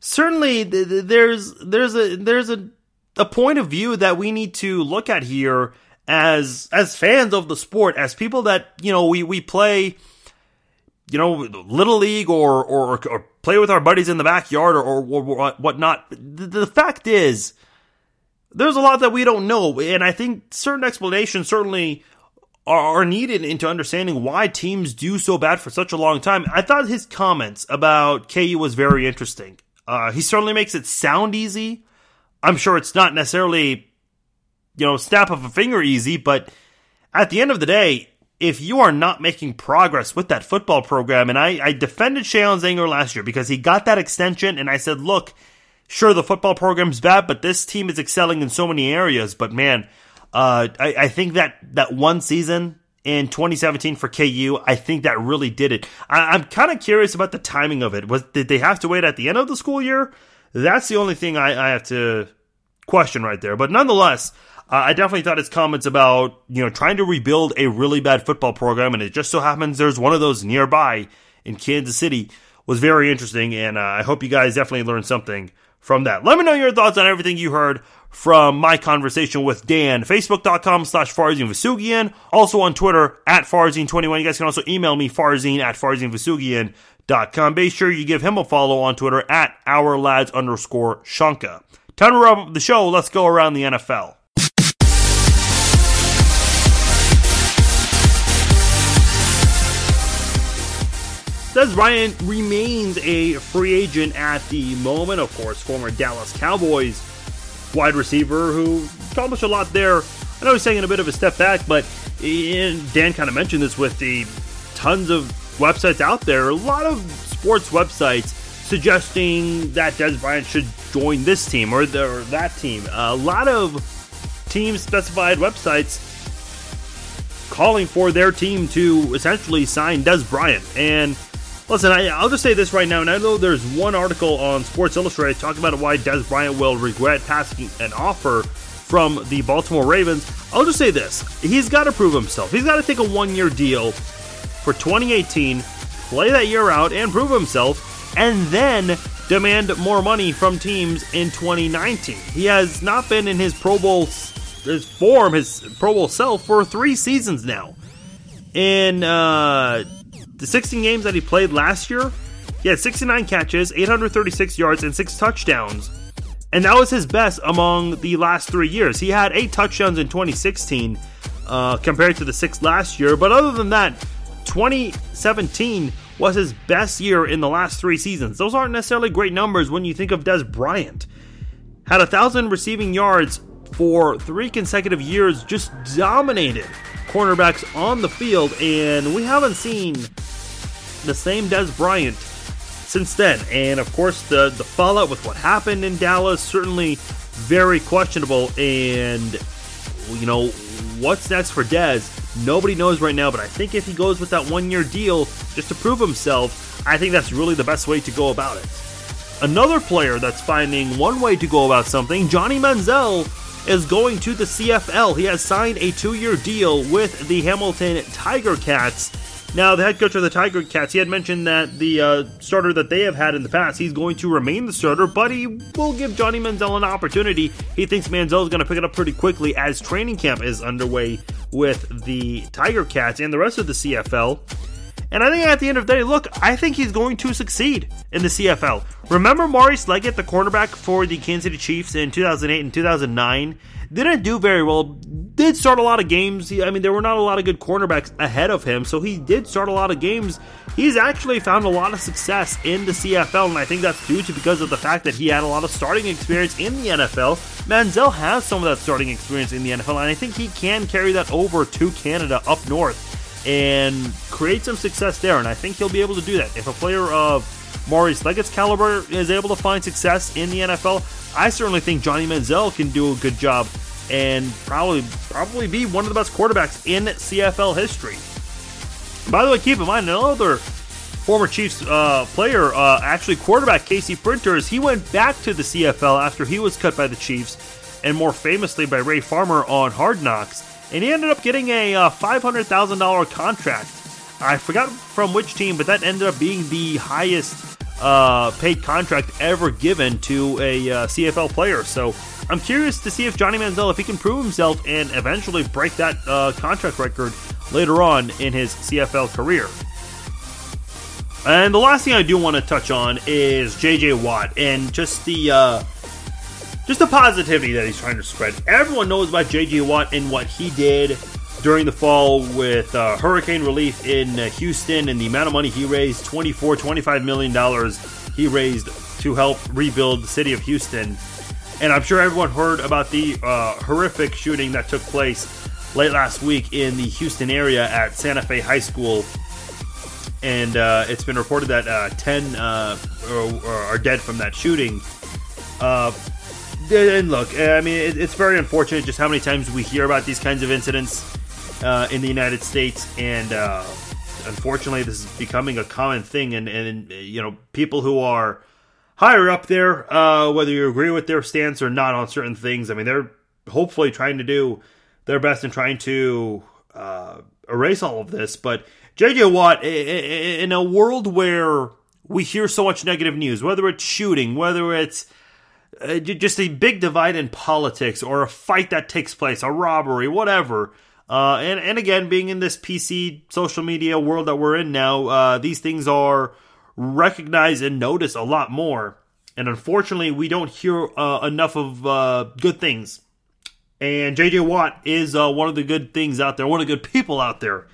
certainly there's, there's a, there's a, a point of view that we need to look at here as, as fans of the sport, as people that, you know, we, we play, you know, little league or, or, or play with our buddies in the backyard or, or, or whatnot. The, the fact is, there's a lot that we don't know, and I think certain explanations certainly are, are needed into understanding why teams do so bad for such a long time. I thought his comments about KU was very interesting. Uh, he certainly makes it sound easy. I'm sure it's not necessarily, you know, snap of a finger easy, but at the end of the day, if you are not making progress with that football program, and I, I defended Sheahon Zenger last year because he got that extension, and I said, look, sure, the football program's bad, but this team is excelling in so many areas. But man, uh, I, I think that that one season in 2017 for KU. I think that really did it. I, am kind of curious about the timing of it. Was did they have to wait at the end of the school year? That's the only thing I, I have to question right there. But nonetheless, I definitely thought his comments about you know trying to rebuild a really bad football program, and it just so happens there's one of those nearby in Kansas City was very interesting, and uh, I hope you guys definitely learned something from that. Let me know your thoughts on everything you heard from my conversation with Dan. Facebook.com slash Farzin Vousoughian. Also on Twitter at Farzin21. You guys can also email me, Farzine at FarzinVousoughian.com. Be sure you give him a follow on Twitter at our lads underscore Shonka. Time to wrap up the show. Let's go around the NFL. Dez Bryant remains a free agent at the moment. Of course, former Dallas Cowboys wide receiver who accomplished a lot there. I know he's taking a bit of a step back, but eh, Dan kind of mentioned this with the tons of websites out there. A lot of sports websites suggesting that Dez Bryant should join this team or, the, or that team. A lot of team specified websites calling for their team to essentially sign Dez Bryant. And Listen, I, will just say this right now, and I know there's one article on Sports Illustrated talking about why Dez Bryant will regret passing an offer from the Baltimore Ravens. I'll just say this: he's got to prove himself. He's got to take a one-year deal for 2018, play that year out, and prove himself, and then demand more money from teams in 2019. He has not been in his Pro Bowl his form, his Pro Bowl self for three seasons now. In uh, the 16 games that he played last year, he had 69 catches, 836 yards, and six touchdowns. And that was his best among the last three years. He had eight touchdowns in 2016 uh, compared to the six last year. But other than that, 2017 was his best year in the last three seasons. Those aren't necessarily great numbers when you think of Dez Bryant. Had a thousand receiving yards for three consecutive years, just dominated cornerbacks on the field, and we haven't seen the same Dez Bryant since then. And of course, the the fallout with what happened in Dallas certainly very questionable. And you know what's next for Dez? Nobody knows right now. But I think if he goes with that one year deal just to prove himself, I think that's really the best way to go about it. Another player that's finding one way to go about something, Johnny Manziel is going to the CFL. He has signed a two year deal with the Hamilton Tiger Cats. Now, the head coach of the Tiger Cats, he had mentioned that the uh, starter that they have had in the past, he's going to remain the starter, but he will give Johnny Manziel an opportunity. He thinks Manziel is going to pick it up pretty quickly as training camp is underway with the Tiger Cats and the rest of the CFL. And I think at the end of the day, look, I think he's going to succeed in the CFL. Remember Maurice Leggett, the cornerback for the Kansas City Chiefs in 2008 and 2009? Didn't do very well. Did start a lot of games. I mean, there were not a lot of good cornerbacks ahead of him, so he did start a lot of games. He's actually found a lot of success in the CFL, and I think that's due to because of the fact that he had a lot of starting experience in the NFL. Manziel has some of that starting experience in the NFL, and I think he can carry that over to Canada up north and create some success there. And I think he'll be able to do that. If a player of Maurice Leggett's caliber is able to find success in the NFL, I certainly think Johnny Manziel can do a good job and probably probably be one of the best quarterbacks in CFL history. By the way, keep in mind another former Chiefs uh, player, uh, actually quarterback Casey Printers, he went back to the CFL after he was cut by the Chiefs, and more famously by Ray Farmer on Hard Knocks and he ended up getting a uh, $500,000 contract. I forgot from which team, but that ended up being the highest uh, paid contract ever given to a uh, CFL player. So I'm curious to see if Johnny Manziel, if he can prove himself and eventually break that uh, contract record later on in his CFL career. And the last thing I do want to touch on is JJ Watt and just the uh, just the positivity that he's trying to spread. Everyone knows about J.J. Watt and what he did during the fall with uh, hurricane relief in uh, Houston and the amount of money he raised 24, 25 million dollars he raised to help rebuild the city of Houston. And I'm sure everyone heard about the uh, horrific shooting that took place late last week in the Houston area at Santa Fe High School. And uh, it's been reported that uh, 10 uh, are, dead from that shooting. And look, I mean, it's very unfortunate just how many times we hear about these kinds of incidents. Uh, in the United States, and uh, unfortunately, this is becoming a common thing. And, and you know, people who are higher up there, uh, whether you agree with their stance or not on certain things, I mean, they're hopefully trying to do their best in trying to uh, erase all of this. But JJ Watt, in a world where we hear so much negative news, whether it's shooting, whether it's uh, just a big divide in politics or a fight that takes place, a robbery, whatever. Uh, and and again, being in this PC social media world that we're in now, uh, these things are recognized and noticed a lot more. And unfortunately, we don't hear uh, enough of uh, good things. And JJ Watt is uh, one of the good things out there, one of the good people out there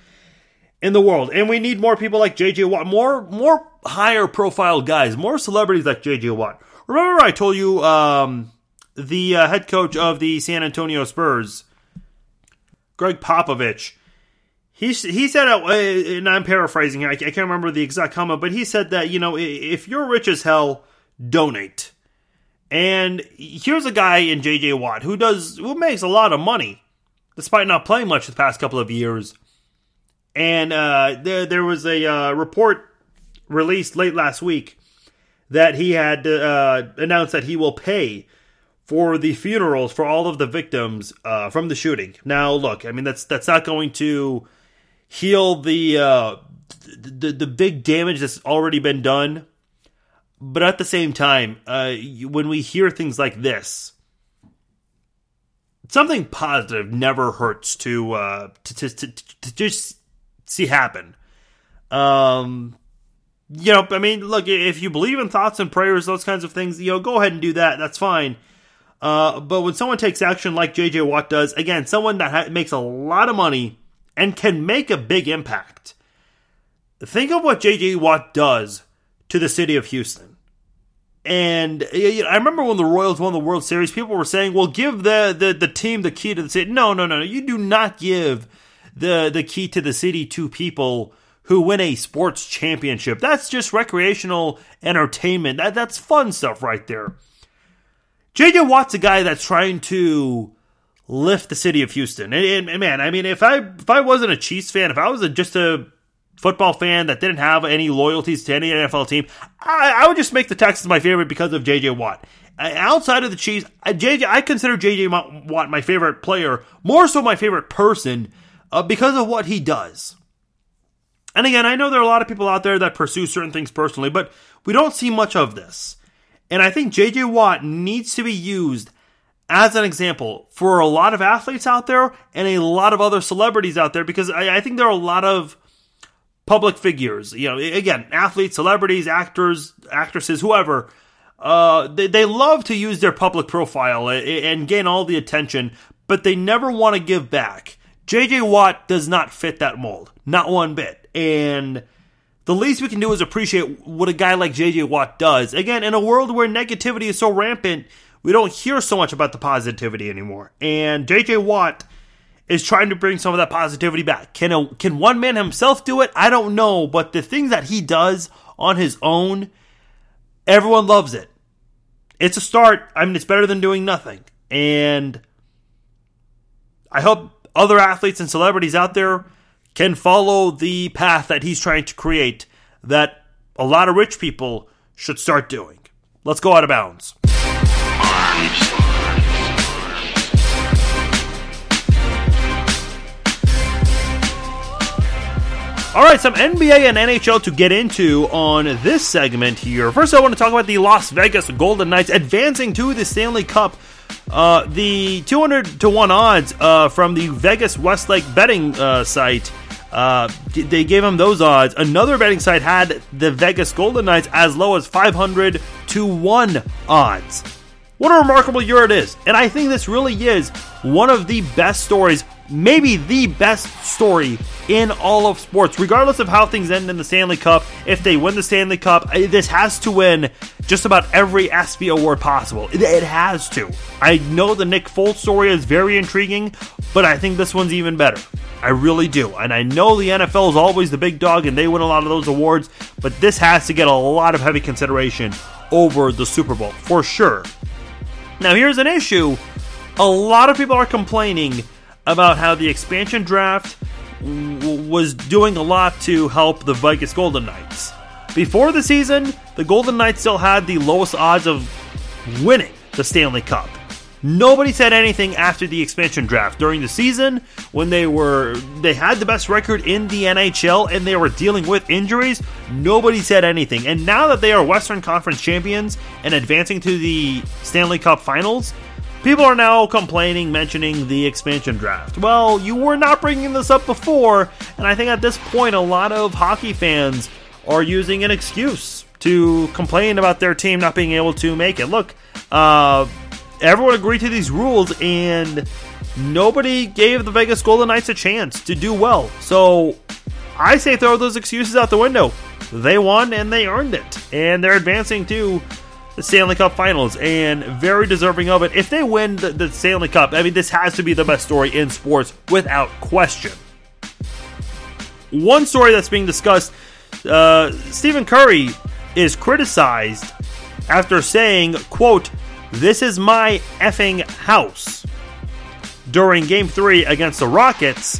in the world. And we need more people like JJ Watt, more more higher profile guys, more celebrities like JJ Watt. Remember, I told you um, the uh, head coach of the San Antonio Spurs, Gregg Popovich. He, he said, uh, and I'm paraphrasing, here, I can't remember the exact comment, but he said that, you know, if you're rich as hell, donate. And here's a guy in JJ Watt who does, who makes a lot of money, despite not playing much the past couple of years. And uh, there, there was a uh, report released late last week that he had uh, announced that he will pay for the funerals for all of the victims uh, from the shooting. Now, look, I mean that's that's not going to heal the uh, the the big damage that's already been done, but at the same time, uh, when we hear things like this, something positive never hurts to uh, to, to, to, to just see happen. Um, you know, I mean, look, if you believe in thoughts and prayers, those kinds of things, you know, go ahead and do that. That's fine. Uh, but when someone takes action like JJ Watt does, again, someone that ha- makes a lot of money and can make a big impact. Think of what JJ Watt does to the city of Houston. And you know, I remember when the Royals won the World Series, people were saying, "Well, give the, the the team the key to the city." No, no, no, no. You do not give the the key to the city to people who win a sports championship. That's just recreational entertainment. That that's fun stuff right there. JJ Watt's a guy that's trying to lift the city of Houston. And, and, man, I mean, if I if I wasn't a Chiefs fan, if I was a, just a football fan that didn't have any loyalties to any NFL team, I, I would just make the Texans my favorite because of JJ Watt. Outside of the Chiefs, JJ, I consider JJ Watt my favorite player, more so my favorite person, uh, because of what he does. And again, I know there are a lot of people out there that pursue certain things personally, but we don't see much of this. And I think JJ Watt needs to be used as an example for a lot of athletes out there and a lot of other celebrities out there because I, I think there are a lot of public figures, you know, again, athletes, celebrities, actors, actresses, whoever. Uh, they, they love to use their public profile and gain all the attention, but they never want to give back. JJ Watt does not fit that mold, not one bit. And the least we can do is appreciate what a guy like JJ Watt does. Again, in a world where negativity is so rampant, we don't hear so much about the positivity anymore. And JJ Watt is trying to bring some of that positivity back. Can a, can one man himself do it? I don't know, but the things that he does on his own, everyone loves it. It's a start. I mean, it's better than doing nothing. And I hope other athletes and celebrities out there can follow the path that he's trying to create that a lot of rich people should start doing. Let's go out of bounds. All right, some NBA and NHL to get into on this segment here. First, I want to talk about the Las Vegas Golden Knights advancing to the Stanley Cup uh, the 200 to 1 odds uh, from the Vegas Westgate betting uh, site uh, they gave him those odds. Another betting site had the Vegas Golden Knights as low as 500 to 1 odds. What a remarkable year it is. And I think this really is one of the best stories, maybe the best story in all of sports. Regardless of how things end in the Stanley Cup, if they win the Stanley Cup, this has to win just about every ESPY award possible. It has to. I know the Nick Foles story is very intriguing, but I think this one's even better. I really do. And I know the NFL is always the big dog and they win a lot of those awards, but this has to get a lot of heavy consideration over the Super Bowl, for sure. Now, here's an issue. A lot of people are complaining about how the expansion draft w- was doing a lot to help the Vegas Golden Knights. Before the season, the Golden Knights still had the lowest odds of winning the Stanley Cup. Nobody said anything after the expansion draft during the season when they were they had the best record in the NHL and they were dealing with injuries. Nobody said anything. And now that they are Western Conference champions and advancing to the Stanley Cup Finals, people are now complaining mentioning the expansion draft. Well, you were not bringing this up before, and I think at this point a lot of hockey fans are using an excuse to complain about their team not being able to make it. Look, uh everyone agreed to these rules and nobody gave the Vegas Golden Knights a chance to do well. So I say throw those excuses out the window. They won and they earned it. And they're advancing to the Stanley Cup Finals and very deserving of it. If they win the, the Stanley Cup, I mean, this has to be the best story in sports without question. One story that's being discussed uh, Stephen Curry is criticized after saying, quote, this is my effing house. During game three against the Rockets.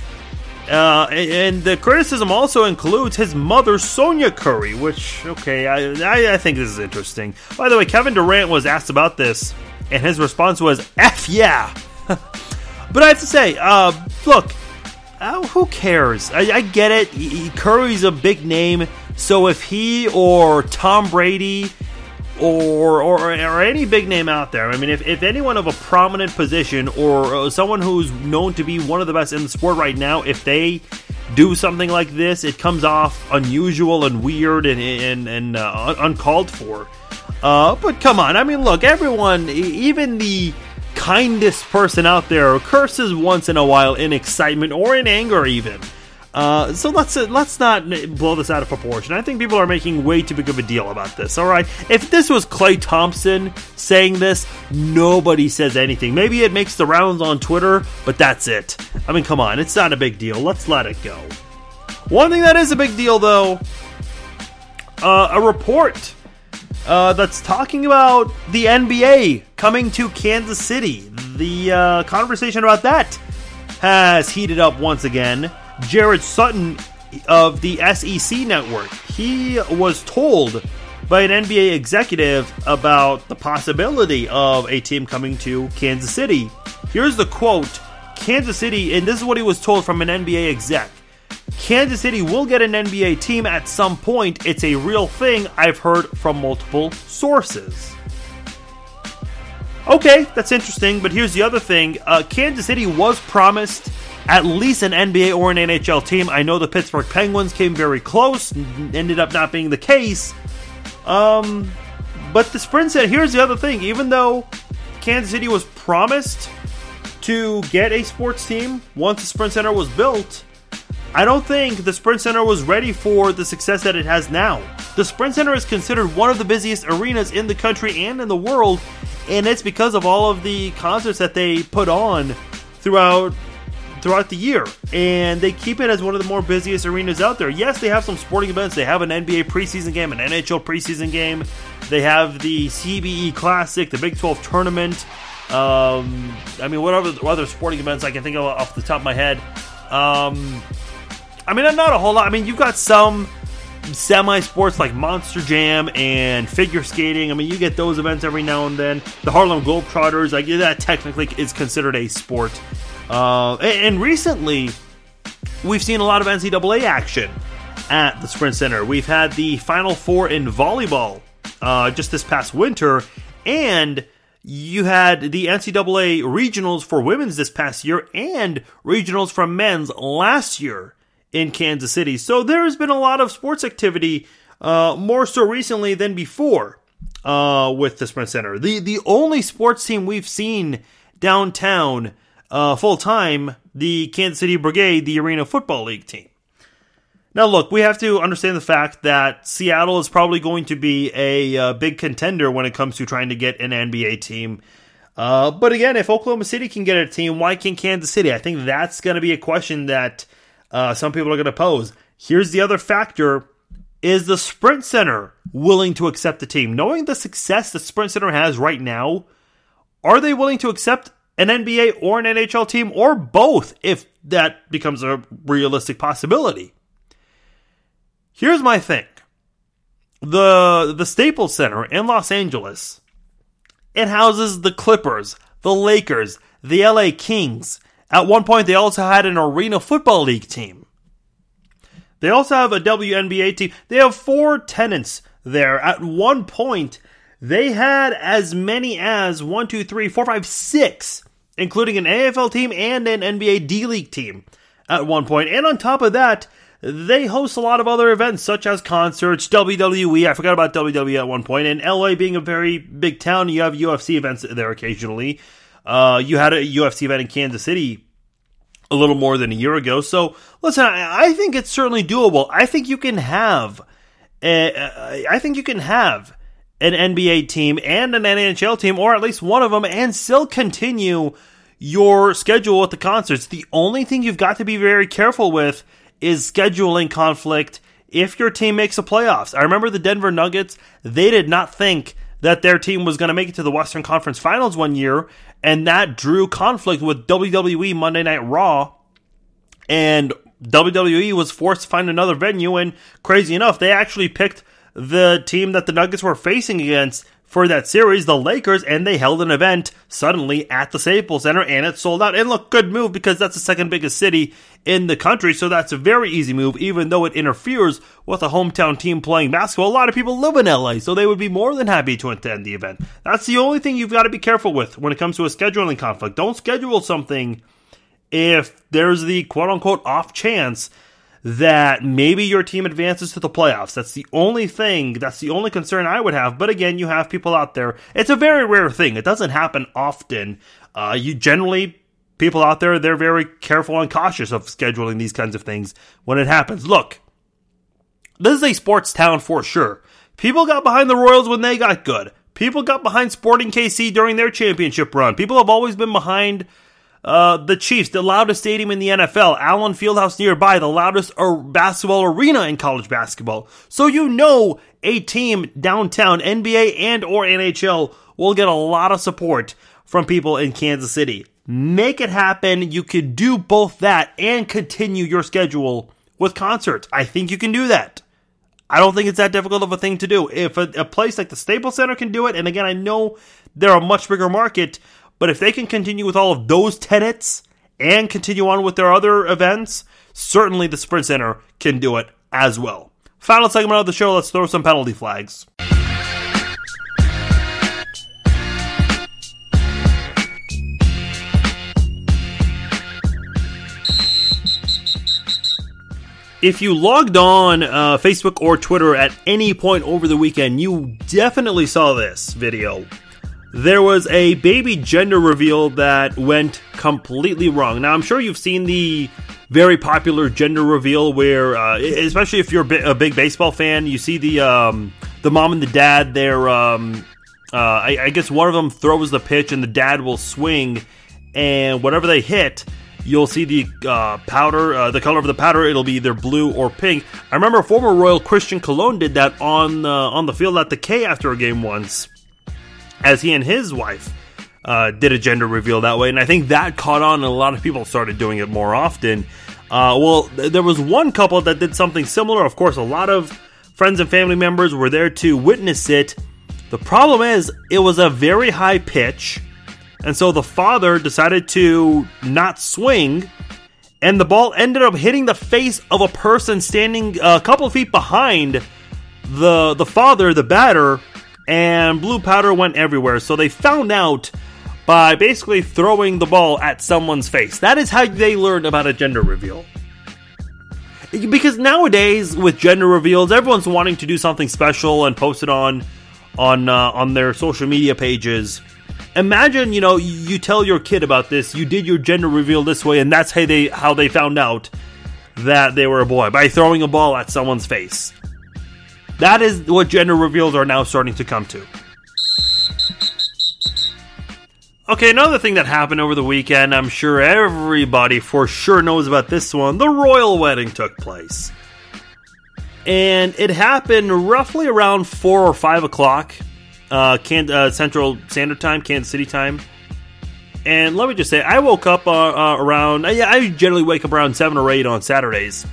Uh, and the criticism also includes his mother, Sonia Curry, which, okay, I, I, think this is interesting. By the way, Kevin Durant was asked about this, and his response was, F yeah. but I have to say, uh, look, uh, who cares? I, I get it. He, Curry's a big name, so if he or Tom Brady or, or, or any big name out there. I mean, if, if anyone of a prominent position or uh, someone who's known to be one of the best in the sport right now, if they do something like this, it comes off unusual and weird and and, and uh, uncalled for. Uh, but come on, I mean, look, everyone, even the kindest person out there curses once in a while in excitement or in anger, even. Uh, so let's uh, let's not blow this out of proportion. I think people are making way too big of a deal about this. All right, if this was Klay Thompson saying this, nobody says anything. Maybe it makes the rounds on Twitter, but that's it. I mean, come on, it's not a big deal. Let's let it go. One thing that is a big deal, though, uh, a report uh, that's talking about the NBA coming to Kansas City. The uh, conversation about that has heated up once again. Jared Sutton of the SEC network. He was told by an NBA executive about the possibility of a team coming to Kansas City. Here's the quote Kansas City, and this is what he was told from an NBA exec. Kansas City will get an NBA team at some point. It's a real thing I've heard from multiple sources. Okay, that's interesting, but here's the other thing uh, Kansas City was promised at least an NBA or an NHL team. I know the Pittsburgh Penguins came very close, ended up not being the case. Um, but the Sprint said, here's the other thing: even though Kansas City was promised to get a sports team once the Sprint Center was built, I don't think the Sprint Center was ready for the success that it has now. The Sprint Center is considered one of the busiest arenas in the country and in the world, and it's because of all of the concerts that they put on throughout throughout the year, and they keep it as one of the more busiest arenas out there. Yes, they have some sporting events. They have an NBA preseason game, an NHL preseason game. They have the CBE Classic, the Big 12 tournament. Um, I mean, what other, other sporting events I can think of off the top of my head? Um, I mean, not a whole lot. I mean, you've got some semi sports like Monster Jam and figure skating. I mean, you get those events every now and then. The Harlem Globetrotters, I like that technically is considered a sport. Uh, and recently, we've seen a lot of NCAA action at the Sprint Center. We've had the Final Four in volleyball uh, just this past winter, and you had the NCAA regionals for women's this past year and regionals for men's last year in Kansas City. So there's been a lot of sports activity, uh, more so recently than before, uh, with the Sprint Center. The the only sports team we've seen downtown uh, full time the Kansas City Brigade, the Arena Football League team. Now, look, we have to understand the fact that Seattle is probably going to be a uh, big contender when it comes to trying to get an NBA team. Uh, but again, if Oklahoma City can get a team, why can't Kansas City? I think that's going to be a question that uh, some people are going to pose. Here's the other factor is the Sprint Center willing to accept the team? Knowing the success the Sprint Center has right now, are they willing to accept an NBA or an NHL team or both if that becomes a realistic possibility. Here's my thing. The the Staples Center in Los Angeles it houses the Clippers, the Lakers, the LA Kings. At one point they also had an Arena Football League team. They also have a WNBA team. They have four tenants there. At one point, they had as many as one, two, three, four, five, six, including an AFL team and an NBA D League team at one point. And on top of that, they host a lot of other events such as concerts, WWE. I forgot about WWE at one point. And LA being a very big town, you have UFC events there occasionally. Uh, you had a UFC event in Kansas City a little more than a year ago. So listen, I think it's certainly doable. I think you can have, a, I think you can have an NBA team and an NHL team, or at least one of them, and still continue your schedule with the concerts. The only thing you've got to be very careful with is scheduling conflict if your team makes the playoffs. I remember the Denver Nuggets, they did not think that their team was going to make it to the Western Conference Finals one year, and that drew conflict with WWE Monday Night Raw. And WWE was forced to find another venue, and crazy enough, they actually picked the team that the Nuggets were facing against for that series, the Lakers, and they held an event suddenly at the Staples Center, and it sold out. And look, good move because that's the second biggest city in the country, so that's a very easy move, even though it interferes with a hometown team playing basketball. A lot of people live in LA, so they would be more than happy to attend the event. That's the only thing you've got to be careful with when it comes to a scheduling conflict. Don't schedule something if there's the quote unquote off chance that maybe your team advances to the playoffs. That's the only thing, that's the only concern I would have. But again, you have people out there. It's a very rare thing. It doesn't happen often. Uh, you generally, people out there, they're very careful and cautious of scheduling these kinds of things when it happens. Look, this is a sports town for sure. People got behind the Royals when they got good. People got behind Sporting KC during their championship run. People have always been behind uh, the Chiefs, the loudest stadium in the NFL, Allen Fieldhouse nearby, the loudest basketball arena in college basketball. So you know a team downtown, NBA and or NHL, will get a lot of support from people in Kansas City. Make it happen. You could do both that and continue your schedule with concerts. I think you can do that. I don't think it's that difficult of a thing to do. If a, a place like the Staples Center can do it, and again, I know they're a much bigger market, but if they can continue with all of those tenets and continue on with their other events, certainly the Sprint Center can do it as well. Final segment of the show, let's throw some penalty flags. If you logged on uh, Facebook or Twitter at any point over the weekend, you definitely saw this video there was a baby gender reveal that went completely wrong. Now, I'm sure you've seen the very popular gender reveal where, uh, especially if you're a big baseball fan, you see the um, the mom and the dad. They're, um, uh, I, I guess, one of them throws the pitch and the dad will swing, and whatever they hit, you'll see the uh, powder, uh, the color of the powder. It'll be either blue or pink. I remember former Royal Christian Colón did that on uh, on the field at the K after a game once as he and his wife uh, did a gender reveal that way, and I think that caught on, and a lot of people started doing it more often. Uh, well, th- there was one couple that did something similar. Of course, a lot of friends and family members were there to witness it. The problem is, it was a very high pitch, and so the father decided to not swing, and the ball ended up hitting the face of a person standing a couple feet behind the the father, the batter, and blue powder went everywhere. So they found out by basically throwing the ball at someone's face. That is how they learned about a gender reveal. Because nowadays with gender reveals, everyone's wanting to do something special and post it on on uh, on their social media pages. Imagine, you know, you tell your kid about this, you did your gender reveal this way, and that's how they how they found out that they were a boy by throwing a ball at someone's face. That is what gender reveals are now starting to come to. Okay, another thing that happened over the weekend, I'm sure everybody for sure knows about this one. The royal wedding took place. And it happened roughly around 4 or 5 o'clock, uh, Can- uh, Central Standard Time, Kansas City time. And let me just say, I woke up uh, uh, around. Yeah, I generally wake up around seven or eight on Saturdays.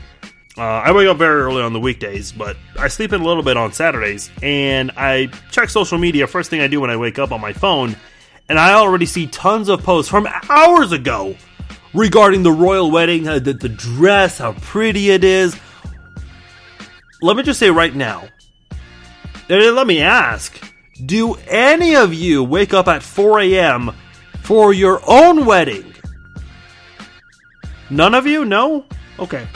Uh, I wake up very early on the weekdays, but I sleep in a little bit on Saturdays. And I check social media first thing I do when I wake up on my phone, and I already see tons of posts from hours ago regarding the royal wedding, uh, the, the dress, how pretty it is. Let me just say right now. Let me ask: Do any of you wake up at 4 a.m for your own wedding. None of you? No? Okay.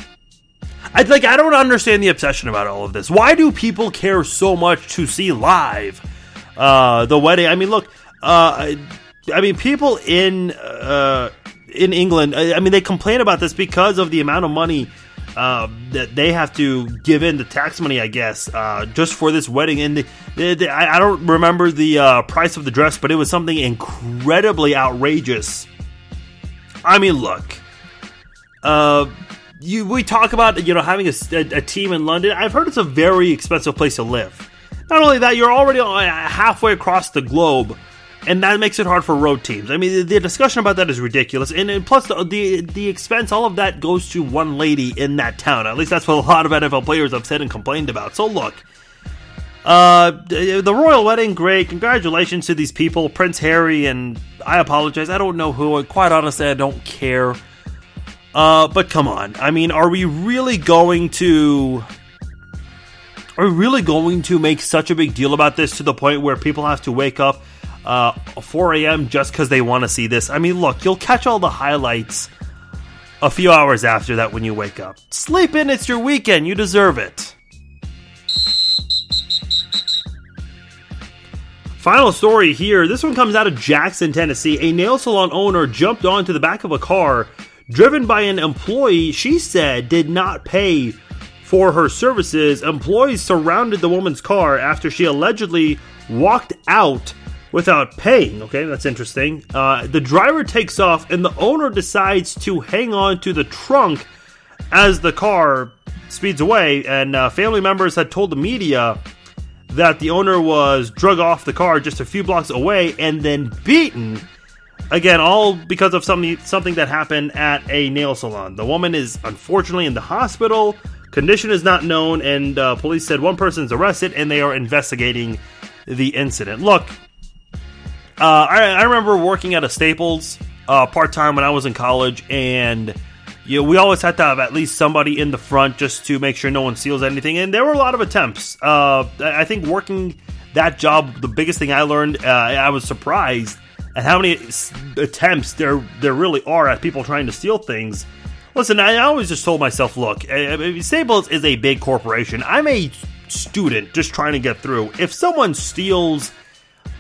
I like I don't understand the obsession about all of this. Why do people care so much to see live uh, the wedding? I mean, look, uh, I mean, people in uh, in England, I mean, they complain about this because of the amount of money uh, that they have to give in the tax money, I guess, uh, just for this wedding. And the, the, the, I, I, don't remember the uh, price of the dress, but it was something incredibly outrageous. I mean, look, uh, you we talk about you know having a, a, team in London. I've heard it's a very expensive place to live. Not only that, you're already halfway across the globe and that makes it hard for road teams. I mean, the, the discussion about that is ridiculous, and, and plus the, the, the expense, all of that goes to one lady in that town. At least that's what a lot of NFL players have said and complained about. So look, uh, the royal wedding, great. Congratulations to these people, Prince Harry, and I apologize. I don't know who. Quite honestly, I don't care. Uh, but come on. I mean, are we really going to? Are we really going to make such a big deal about this to the point where people have to wake up? uh, 4 a.m. just because they want to see this. I mean, look, you'll catch all the highlights a few hours after that when you wake up. Sleep in, it's your weekend, you deserve it. Final story here. This one comes out of Jackson, Tennessee. A nail salon owner jumped onto the back of a car driven by an employee she said did not pay for her services. Employees surrounded the woman's car after she allegedly walked out without paying. Okay, that's interesting. Uh, the driver takes off, and the owner decides to hang on to the trunk as the car speeds away. And uh, family members had told the media that the owner was drug off the car just a few blocks away and then beaten. Again, all because of something something that happened at a nail salon. The woman is unfortunately in the hospital. Condition is not known, and uh, police said one person is arrested and they are investigating the incident. Look, uh, I, I, remember working at a Staples uh, part time when I was in college, and you know, we always had to have at least somebody in the front just to make sure no one steals anything. And there were a lot of attempts. Uh, I think working that job, the biggest thing I learned, uh, I was surprised at how many attempts there there really are at people trying to steal things. Listen, I always just told myself, look, Staples is a big corporation. I'm a student just trying to get through. If someone steals,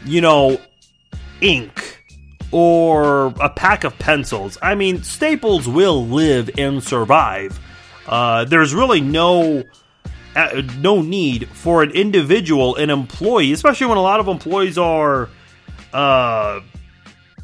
you know, ink or a pack of pencils. I mean, Staples will live and survive. Uh, there's really no uh, no need for an individual, an employee, especially when a lot of employees are uh,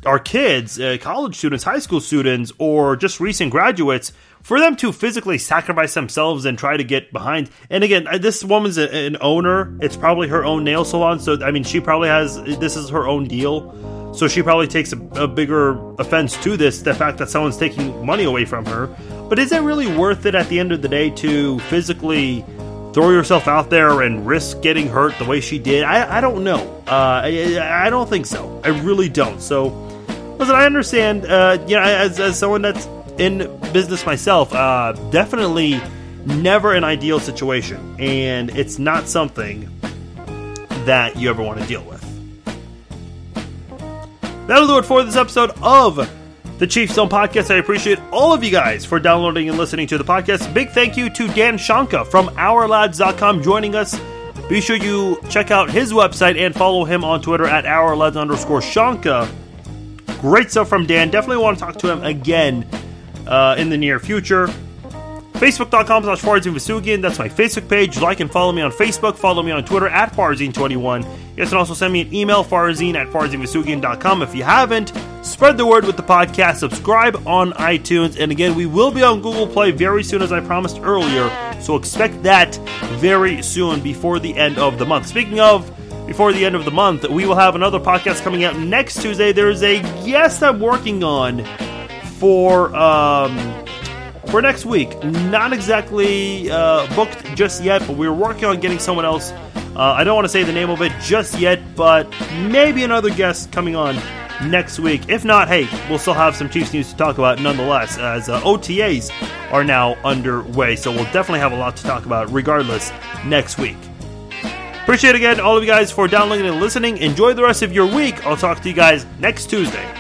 are kids, uh, college students, high school students, or just recent graduates for them to physically sacrifice themselves and try to get behind. And again, this woman's a, an owner. It's probably her own nail salon. So, I mean, she probably has this is her own deal. So she probably takes a, a bigger offense to this the fact that someone's taking money away from her. But is it really worth it at the end of the day to physically throw yourself out there and risk getting hurt the way she did? I, I don't know. Uh, I, I don't think so. I really don't. So, listen, I understand. Uh, you know, as, as someone that's in business myself, uh, definitely never an ideal situation, and it's not something that you ever want to deal with. That'll do it for this episode of the Chief Zone Podcast. I appreciate all of you guys for downloading and listening to the podcast. Big thank you to Dan Shonka from OurLads.com joining us. Be sure you check out his website and follow him on Twitter at OurLads underscore Shonka. Great stuff from Dan. Definitely want to talk to him again uh, in the near future. Facebook.com slash Farzin Vousoughian. That's my Facebook page. Like and follow me on Facebook. Follow me on Twitter at Farzin21. You can also send me an email, farzin at farzinvousoughian.com. If you haven't, spread the word with the podcast. Subscribe on iTunes. And again, we will be on Google Play very soon, as I promised earlier. So expect that very soon before the end of the month. Speaking of, before the end of the month. We will have another podcast coming out next Tuesday. There's a guest I'm working on for um, for next week. Not exactly uh, booked just yet, but we're working on getting someone else. Uh, I don't want to say the name of it just yet, but maybe another guest coming on next week. If not, hey, we'll still have some Chiefs news to talk about nonetheless, as uh, OTAs are now underway. So we'll definitely have a lot to talk about regardless next week. Appreciate again all of you guys for downloading and listening. Enjoy the rest of your week. I'll talk to you guys next Tuesday.